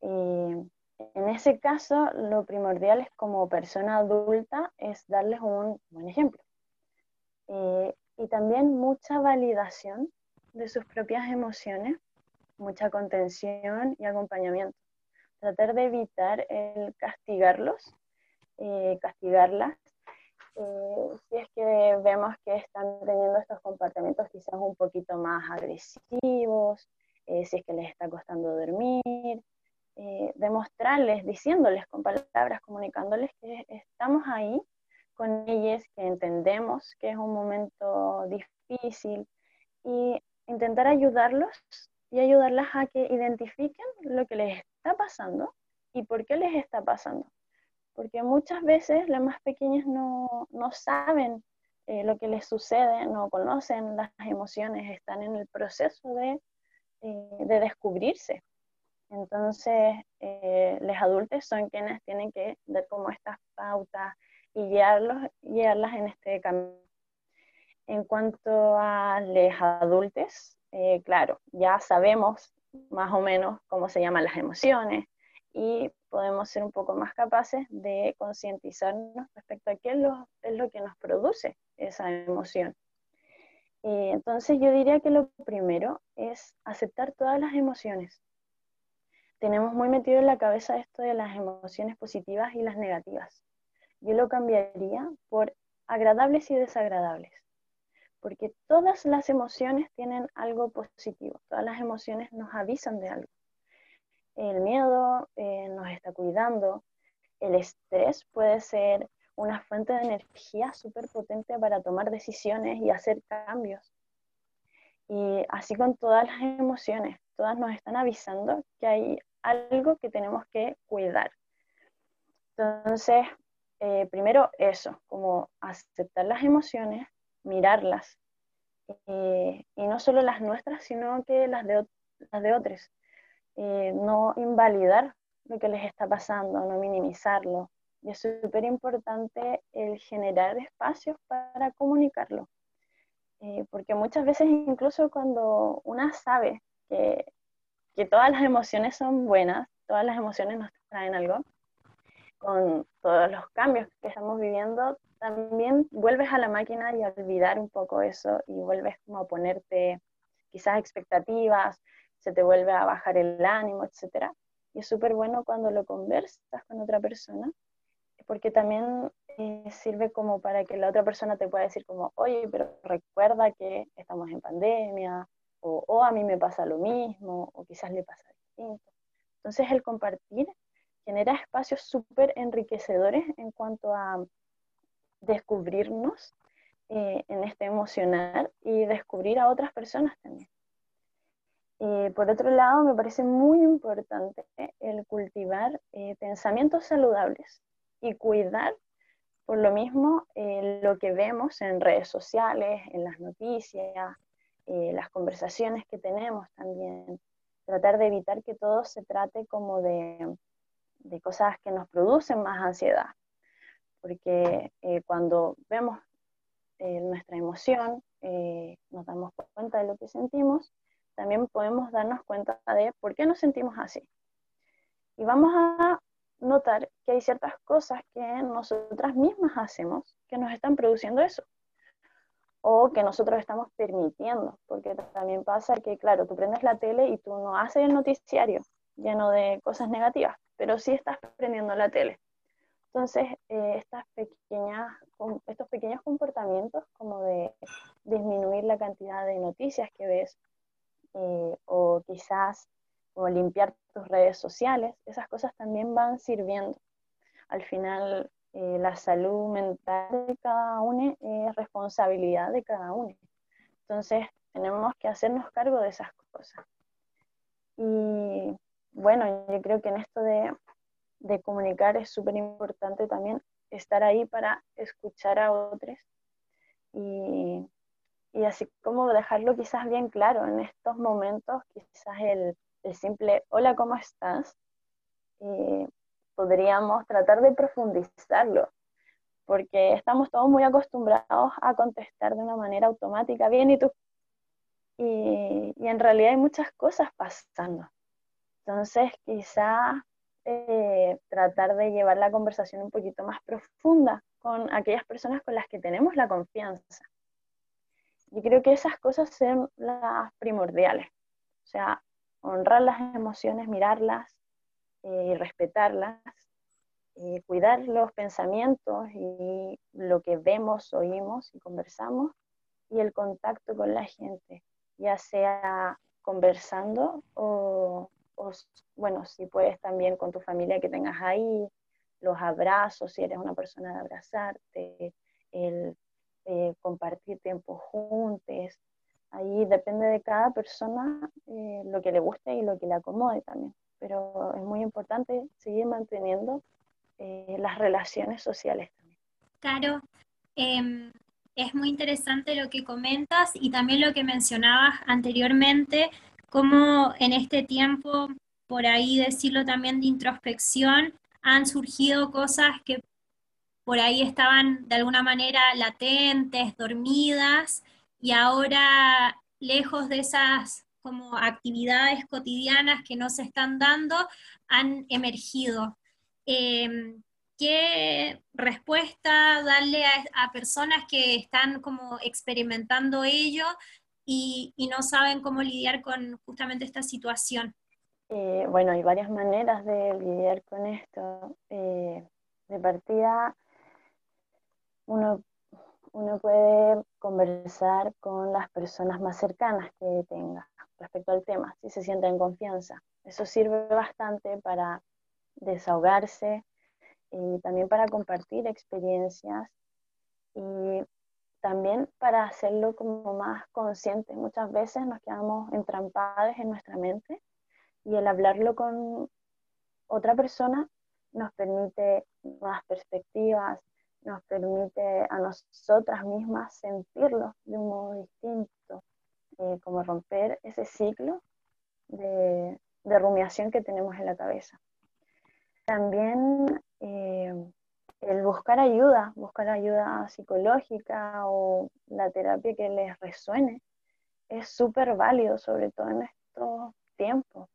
Eh, en ese caso, lo primordial es como persona adulta es darles un buen ejemplo. Eh, y también mucha validación de sus propias emociones, mucha contención y acompañamiento. Tratar de evitar el castigarlos, eh, castigarlas eh, si es que vemos que están teniendo estos comportamientos quizás un poquito más agresivos, eh, si es que les está costando dormir, eh, demostrarles, diciéndoles con palabras, comunicándoles que estamos ahí con ellos, que entendemos que es un momento difícil y intentar ayudarlos y ayudarlas a que identifiquen lo que les está pasando y por qué les está pasando porque muchas veces las más pequeñas no, saben eh, lo que les sucede, no conocen las emociones, están en el proceso de, eh, descubrirse. Entonces, eh, los adultos son quienes tienen que dar como estas pautas y guiarlos, guiarlas en este camino. En cuanto a los adultos, claro, ya sabemos más o menos cómo se llaman las emociones y podemos ser un poco más capaces de concientizarnos respecto a qué es lo, es lo que nos produce esa emoción. Eh, entonces yo diría que lo primero es aceptar todas las emociones. Tenemos muy metido en la cabeza esto de las emociones positivas y las negativas. Yo lo cambiaría por agradables y desagradables. porque todas las emociones tienen algo positivo, todas las emociones nos avisan de algo. El miedo eh, nos está cuidando, el estrés puede ser una fuente de energía súper potente para tomar decisiones y hacer cambios. Y así con todas las emociones, todas nos están avisando que hay algo que tenemos que cuidar. Entonces, eh, primero eso, como aceptar las emociones, mirarlas, eh, y no solo las nuestras, sino que las de, las de otros. Eh, no invalidar lo que les está pasando, no minimizarlo. Y es súper importante el generar espacios para comunicarlo. porque muchas veces incluso cuando una sabe que, todas las emociones son buenas, todas las emociones nos traen algo, con todos los cambios que estamos viviendo, también vuelves a la máquina y a olvidar un poco eso y vuelves como a ponerte quizás expectativas, se te vuelve a bajar el ánimo, etc. Y es súper bueno cuando lo conversas con otra persona, porque también eh, sirve como para que la otra persona te pueda decir como, oye, pero recuerda que estamos en pandemia, o, o a mí me pasa lo mismo, o quizás le pasa distinto. Entonces el compartir genera espacios súper enriquecedores en cuanto a descubrirnos eh, en este emocional y descubrir a otras personas también. Eh, por otro lado, me parece muy importante el cultivar eh, pensamientos saludables y cuidar por lo mismo lo que vemos en redes sociales, en las noticias, las conversaciones que tenemos también. Tratar de evitar que todo se trate como de de cosas que nos producen más ansiedad, porque eh, cuando vemos eh, nuestra emoción, eh, nos damos cuenta de lo que sentimos, también podemos darnos cuenta de por qué nos sentimos así. Y vamos a notar que hay ciertas cosas que nosotras mismas hacemos que nos están produciendo eso. O que nosotros estamos permitiendo, porque también pasa que, claro, tú prendes la tele y tú no haces el noticiario lleno de cosas negativas, pero sí estás prendiendo la tele. Entonces, eh, estas pequeñas, estos pequeños comportamientos como de disminuir la cantidad de noticias que ves eh, o quizás como limpiar tus redes sociales, esas cosas también van sirviendo. Al final, eh, la salud mental de cada uno es responsabilidad de cada uno. Entonces, tenemos que hacernos cargo de esas cosas. Y bueno, yo creo que en esto de, comunicar es súper importante también estar ahí para escuchar a otros y, así como dejarlo quizás bien claro en estos momentos, quizás el, simple hola, ¿cómo estás? Podríamos tratar de profundizarlo, porque estamos todos muy acostumbrados a contestar de una manera automática, bien, ¿y tú? Y, en realidad hay muchas cosas pasando. Entonces, quizá eh, tratar de llevar la conversación un poquito más profunda con aquellas personas con las que tenemos la confianza. Y creo que esas cosas son las primordiales. O sea, honrar las emociones, mirarlas eh, respetarlas, eh, cuidar los pensamientos y lo que vemos, oímos y conversamos, y el contacto con la gente, ya sea conversando o o bueno, si puedes también con tu familia que tengas ahí, los abrazos, si eres una persona de abrazarte, el eh, compartir tiempo juntos. Ahí depende de cada persona eh, lo que le guste y lo que le acomode también. Pero es muy importante seguir manteniendo eh, las relaciones sociales también. Claro, em, es muy interesante lo que comentas y también lo que mencionabas anteriormente cómo en este tiempo, por ahí decirlo también de introspección, han surgido cosas que por ahí estaban de alguna manera latentes, dormidas, y ahora lejos de esas como actividades cotidianas que no se están dando, han emergido. Em, ¿Qué respuesta darle a, personas que están como experimentando ello y, no saben cómo lidiar con justamente esta situación. Eh, bueno, hay varias maneras de lidiar con esto. Eh, de partida, uno, uno puede conversar con las personas más cercanas que tenga respecto al tema, si se siente en confianza. Eso sirve bastante para desahogarse y también para compartir experiencias y también para hacerlo como más consciente. Muchas veces nos quedamos entrampados en nuestra mente y el hablarlo con otra persona nos permite nuevas perspectivas, nos permite a nosotras mismas sentirlo de un modo distinto, eh, como romper ese ciclo de, rumiación que tenemos en la cabeza. También eh, el buscar ayuda, buscar ayuda psicológica o la terapia que les resuene, es súper válido, sobre todo en estos tiempos.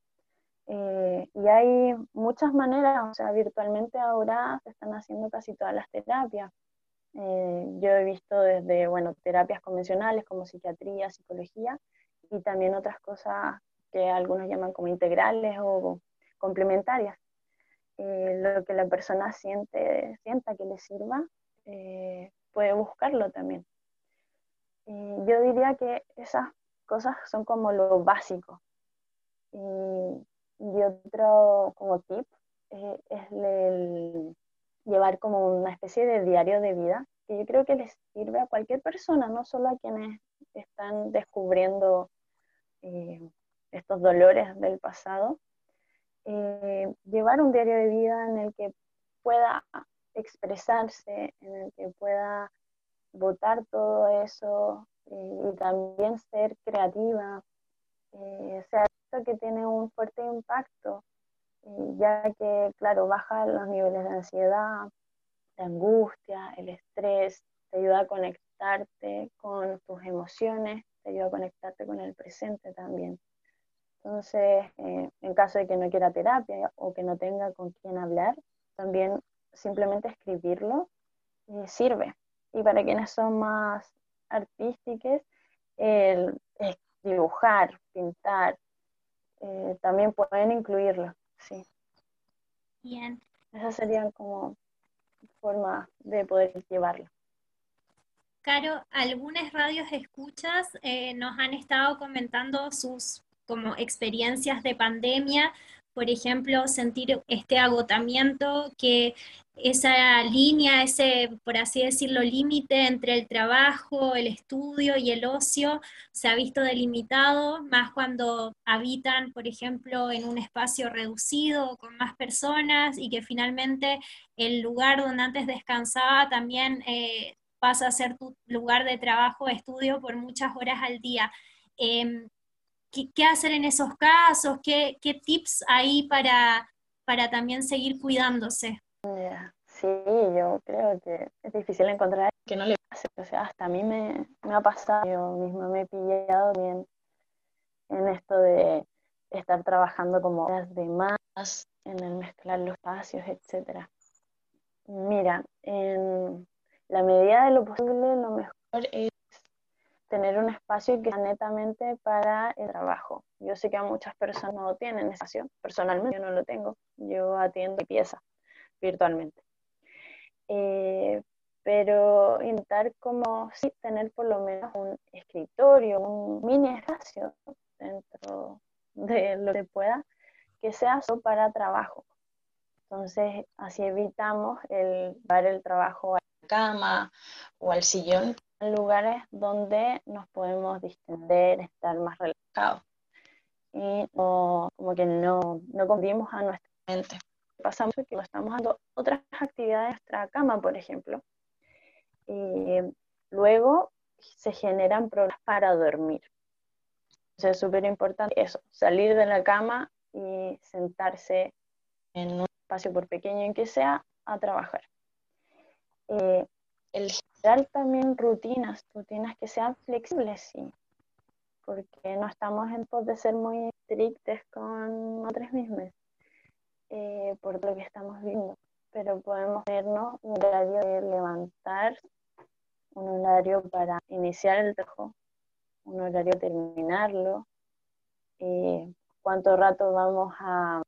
Eh, y hay muchas maneras, o sea, virtualmente ahora se están haciendo casi todas las terapias. Eh, yo he visto desde, bueno, terapias convencionales como psiquiatría, psicología y también otras cosas que algunos llaman como integrales o complementarias. Eh, lo que la persona siente, sienta que le sirva, puede buscarlo también. yo diría que esas cosas son como lo básico. Y y otro como tip eh, es el llevar como una especie de diario de vida, que yo creo que les sirve a cualquier persona, no solo a quienes están descubriendo eh, estos dolores del pasado. Eh, llevar un diario de vida en el que pueda expresarse, en el que pueda votar todo eso y también ser creativa, sea que tiene un fuerte impacto, eh, ya que, claro, baja los niveles de ansiedad, de angustia, el estrés, te ayuda a conectarte con tus emociones, te ayuda a conectarte con el presente también. Entonces, eh, en caso de que no quiera terapia o que no tenga con quién hablar, también simplemente escribirlo eh, sirve. Y para quienes son más artísticos, el, dibujar, pintar, eh, también pueden incluirlo, sí. Bien. Esas serían como formas de poder llevarlo. Caro, algunas radios escuchas eh, nos han estado comentando sus como experiencias de pandemia, por ejemplo, sentir este agotamiento, que esa línea, ese, por así decirlo, límite entre el trabajo, el estudio y el ocio se ha visto delimitado, más cuando habitan, por ejemplo, en un espacio reducido con más personas y que finalmente el lugar donde antes descansaba también eh, pasa a ser tu lugar de trabajo, estudio por muchas horas al día. Em, ¿qué, hacer en esos casos? ¿Qué, tips hay para, para también seguir cuidándose? Sí, yo creo que es difícil encontrar que no le pase. O sea, hasta a mí me, ha pasado, yo misma me he pillado bien en esto de estar trabajando como horas de más, en el mezclar los espacios, etc. Mira, en la medida de lo posible, lo mejor es tener un espacio que sea netamente para el trabajo. Yo sé que a muchas personas no tienen espacio, personalmente yo no lo tengo, yo atiendo pieza virtualmente. Eh, pero intentar como sí tener por lo menos un escritorio, un mini espacio dentro de lo que pueda, que sea solo para trabajo. Entonces, así evitamos el dar el trabajo a la cama o al sillón lugares donde nos podemos distender, estar más relajados y como que no, no convivimos a nuestra mente. Pasamos que estamos haciendo otras actividades en nuestra cama, por ejemplo, y luego se generan problemas para dormir. Entonces es súper importante eso, salir de la cama y sentarse en un espacio por pequeño en que sea a trabajar. Eh, el generar también rutinas, rutinas que sean flexibles, sí, porque no estamos en pos de ser muy estrictos con otros mismos, eh, por lo que estamos viendo, pero podemos tenernos un horario de levantar, un horario para iniciar el trabajo, un horario terminarlo, eh, cuánto rato vamos a,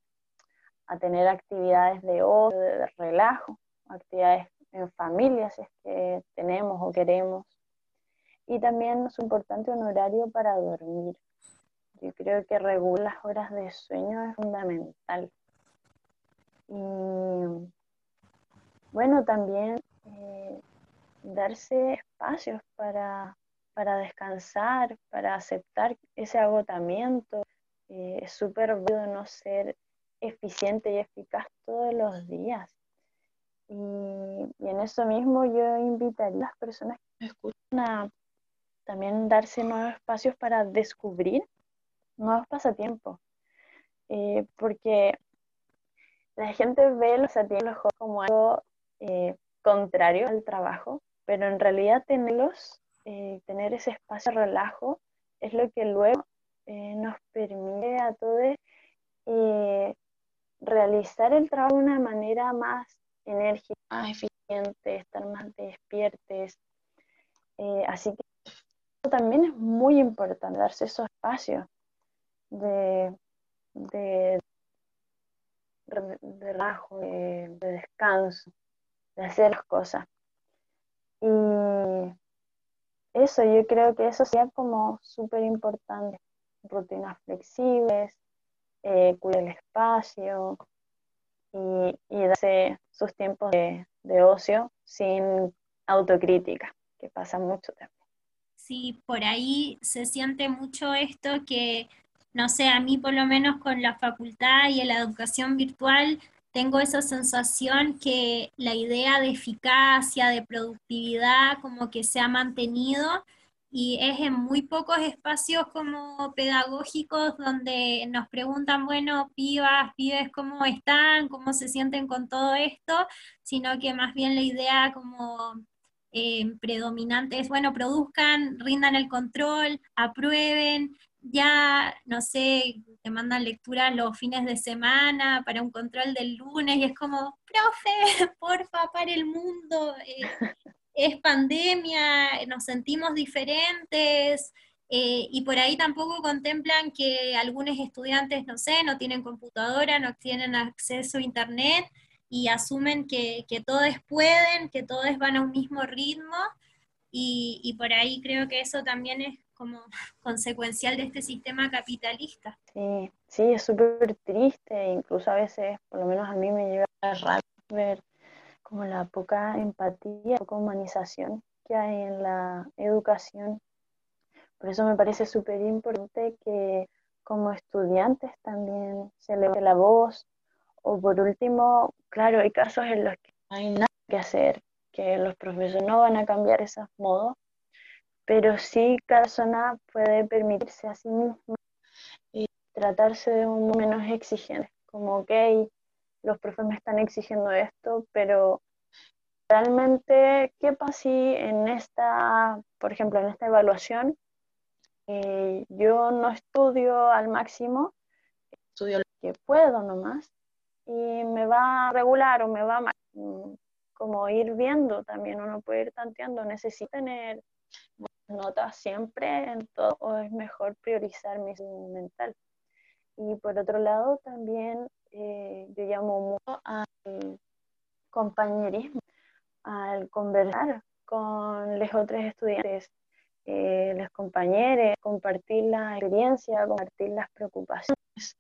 a tener actividades de ocio, de relajo, actividades en familia, si es que tenemos o queremos. Y también es importante un horario para dormir. Yo creo que regular las horas de sueño es fundamental. Y bueno, también eh, darse espacios para, descansar, para aceptar ese agotamiento. Eh, es súper bueno no ser eficiente y eficaz todos los días. Y, en eso mismo yo invitaría a las personas que me escuchan a también darse nuevos espacios para descubrir nuevos pasatiempos. Eh, porque la gente ve los pasatiempos como algo eh, contrario al trabajo, pero en realidad tenerlos, eh, tener ese espacio de relajo, es lo que luego nos permite a todos realizar el trabajo de una manera más enérgica, más eficiente, estar más despiertes. así que también es muy importante darse esos espacios de, de, de relajo, de, descanso, de hacer las cosas. Y eso, yo creo que eso sería como súper importante. Rutinas flexibles, eh, cuidar el espacio y, darse sus tiempos de, de ocio sin autocrítica, que pasa mucho también. Sí, por ahí se siente mucho esto que no sé, a mí por lo menos con la facultad y la educación virtual tengo esa sensación que la idea de eficacia, de productividad, como que se ha mantenido y es en muy pocos espacios como pedagógicos donde nos preguntan, bueno, pibas, pibes, ¿cómo están? ¿Cómo se sienten con todo esto? Sino que más bien la idea como eh, predominante es, bueno, produzcan, rindan el control, aprueben, ya, no sé, te mandan lectura los fines de semana para un control del lunes y es como, profe, porfa, para el mundo, eh, es pandemia, nos sentimos diferentes. Eh, y por ahí tampoco contemplan que algunos estudiantes, no sé, no tienen computadora, no tienen acceso a internet y asumen que, que todos pueden, que todos van a un mismo ritmo y, y por ahí creo que eso también es como consecuencial de este sistema capitalista. Sí, sí, es súper triste, incluso a veces, por lo menos a mí me llega a ver como la poca empatía, poca humanización que hay en la educación. Por eso me parece súper importante que como estudiantes también se levante la voz, o por último, claro, hay casos en los que no hay nada que hacer, que los profesores no van a cambiar esos modos, pero sí cada persona puede permitirse a sí misma y tratarse de un menos exigente, como, ok, los profes me están exigiendo esto, pero realmente, ¿qué pasa si en esta, por ejemplo, en esta evaluación, eh, yo no estudio al máximo, estudio lo que puedo nomás, y me va a regular o me va a mm, como ir viendo también, uno puede ir tanteando, necesita tener notas siempre en todo, o es mejor priorizar mi mental. Y por otro lado, también eh, yo llamo mucho al compañerismo, al conversar con los otros estudiantes, eh, los compañeros, compartir la experiencia, compartir las preocupaciones.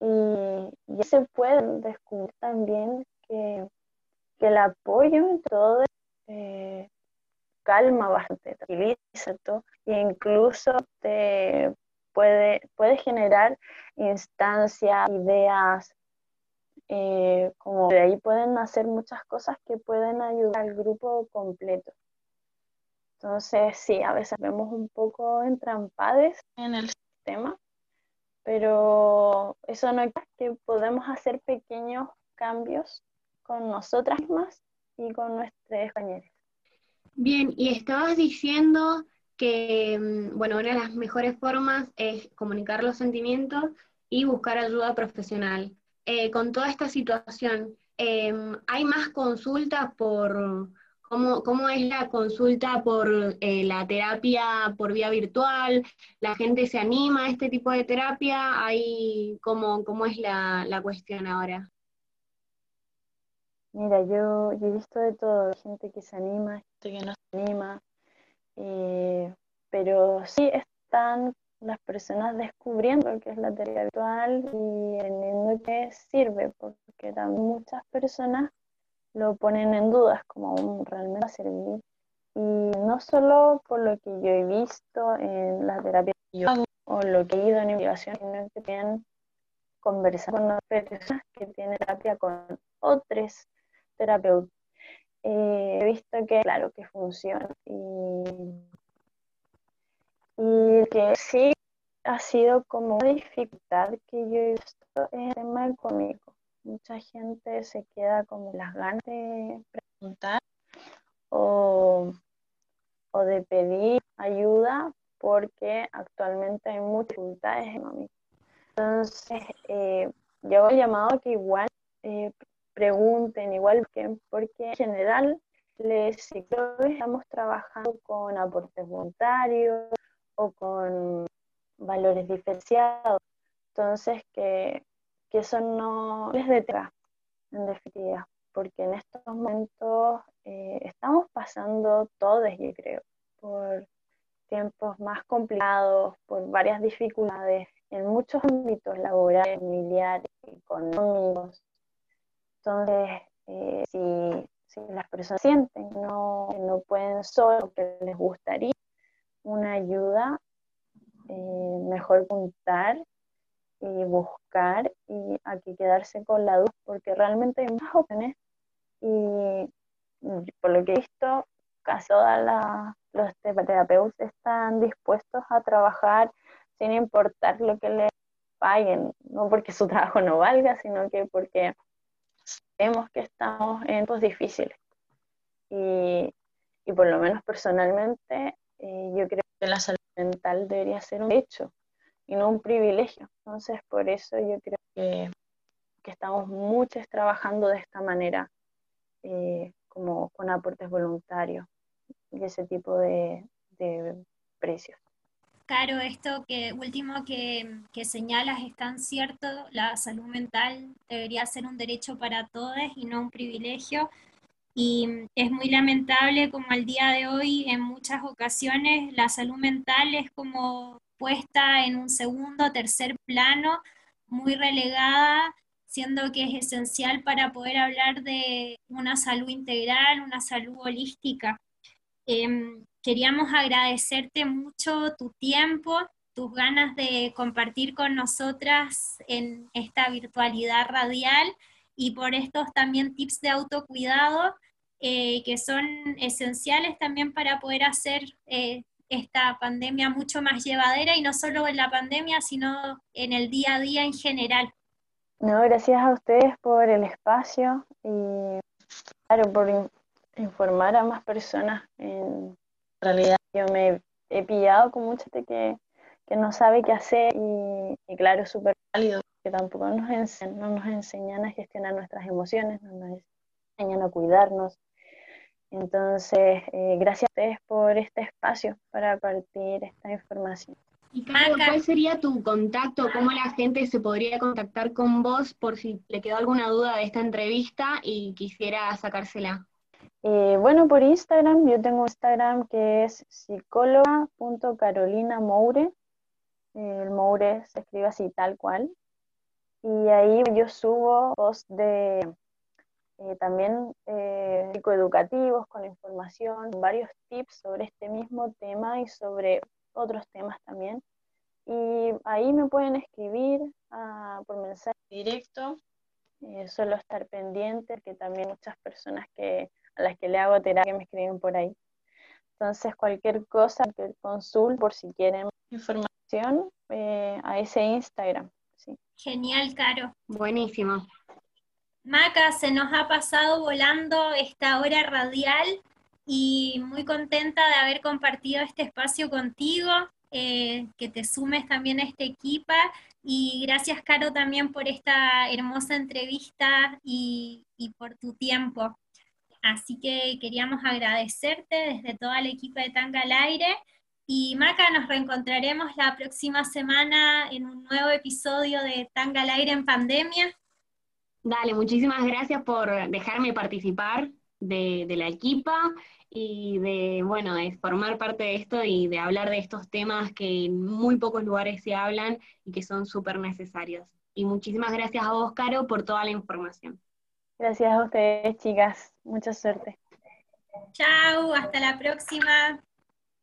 Y ya se puede descubrir también que, que el apoyo en todo eh, calma bastante, tranquiliza todo, e incluso te puede, puede generar instancias, ideas, eh, como de ahí pueden hacer muchas cosas que pueden ayudar al grupo completo. Entonces, sí, a veces vemos un poco entrampados en el sistema, pero eso no es que podemos hacer pequeños cambios con nosotras mismas y con nuestros compañeros. Bien, y estabas diciendo que, mm, bueno, una de las mejores formas es comunicar los sentimientos y buscar ayuda profesional. Eh, con toda esta situación, em, ¿hay más consultas por, cómo, cómo es la consulta por eh, la terapia por vía virtual? ¿La gente se anima a este tipo de terapia? ¿Hay, cómo, ¿Cómo es la, la cuestión ahora? Mira, yo, he visto de todo, gente que se anima, gente que no se anima, eh, pero sí están las personas descubriendo qué es la terapia virtual y entendiendo que sirve, porque también muchas personas lo ponen en dudas como un realmente va a servir. Y no solo por lo que yo he visto en la terapia que yo hago o lo que he ido en investigación, sino que también conversar con otras personas que tienen terapia con otros terapeutas. Eh, he visto que, claro, que funciona y, y que sí ha sido como una dificultad que yo he visto en el tema económico. Mucha gente se queda como las ganas de preguntar o, o de pedir ayuda porque actualmente hay muchas dificultades económicas. Entonces, eh, yo he llamado que igual eh, pregunten, igual que, porque en general les estamos trabajando con aportes voluntarios o con valores diferenciados. Entonces, que, eso no les detenga, en definitiva, porque en estos momentos eh, estamos pasando todos, yo creo, por tiempos más complicados, por varias dificultades en muchos ámbitos laborales, familiares, económicos. Entonces, eh, si, las personas sienten que no, no pueden solo, que les gustaría una ayuda, eh, mejor contar y buscar y aquí quedarse con la duda, porque realmente hay más opciones. Y por lo que he visto, casi todos los terapeutas están dispuestos a trabajar sin importar lo que les paguen, no porque su trabajo no valga, sino que porque sabemos que estamos en tiempos difíciles. Y, y por lo menos personalmente, eh, yo creo que la salud mental debería ser un hecho y no un privilegio. Entonces, por eso yo creo que, que estamos muchos trabajando de esta manera, eh, como con aportes voluntarios y ese tipo de, de precios. Claro, esto que último que, que, señalas es tan cierto, la salud mental debería ser un derecho para todos y no un privilegio. Y es muy lamentable como al día de hoy en muchas ocasiones la salud mental es como puesta en un segundo o tercer plano, muy relegada, siendo que es esencial para poder hablar de una salud integral, una salud holística. Em, queríamos agradecerte mucho tu tiempo, tus ganas de compartir con nosotras en esta virtualidad radial y por estos también tips de autocuidado eh, que son esenciales también para poder hacer eh, esta pandemia mucho más llevadera y no solo en la pandemia, sino en el día a día en general. No, gracias a ustedes por el espacio y claro, por informar a más personas. En realidad yo me he pillado con mucha gente que, que no sabe qué hacer y, claro, es súper válido que tampoco nos, enseñan, no nos enseñan a gestionar nuestras emociones, no nos enseñan a cuidarnos. Entonces, eh, gracias a ustedes por este espacio para compartir esta información. Y ¿cuál sería tu contacto? ¿Cómo la gente se podría contactar con vos por si le quedó alguna duda de esta entrevista y quisiera sacársela? Eh, bueno, por Instagram, yo tengo Instagram que es psicóloga.carolinamoure. El Moure se escribe así tal cual. Y ahí yo subo posts de eh, también eh, psicoeducativos con información, varios tips sobre este mismo tema y sobre otros temas también. Y ahí me pueden escribir ah, por mensaje directo. Eh, solo estar pendiente, que también muchas personas que, a las que le hago terapia me escriben por ahí. Entonces, cualquier cosa, que consulten por si quieren información eh, a ese Instagram. Sí. Genial, Caro. Buenísimo. Maca, se nos ha pasado volando esta hora radial y muy contenta de haber compartido este espacio contigo, eh, que te sumes también a este equipo y gracias Caro también por esta hermosa entrevista y, por tu tiempo. Así que queríamos agradecerte desde toda el equipo de Tanga al Aire. Y Maca, nos reencontraremos la próxima semana en un nuevo episodio de Tanga al Aire en Pandemia. Dale, muchísimas gracias por dejarme participar de, la equipa y de, bueno, de formar parte de esto y de hablar de estos temas que en muy pocos lugares se hablan y que son súper necesarios. Y muchísimas gracias a vos, Caro, por toda la información. Gracias a ustedes, chicas. Mucha suerte. Chao, hasta la próxima.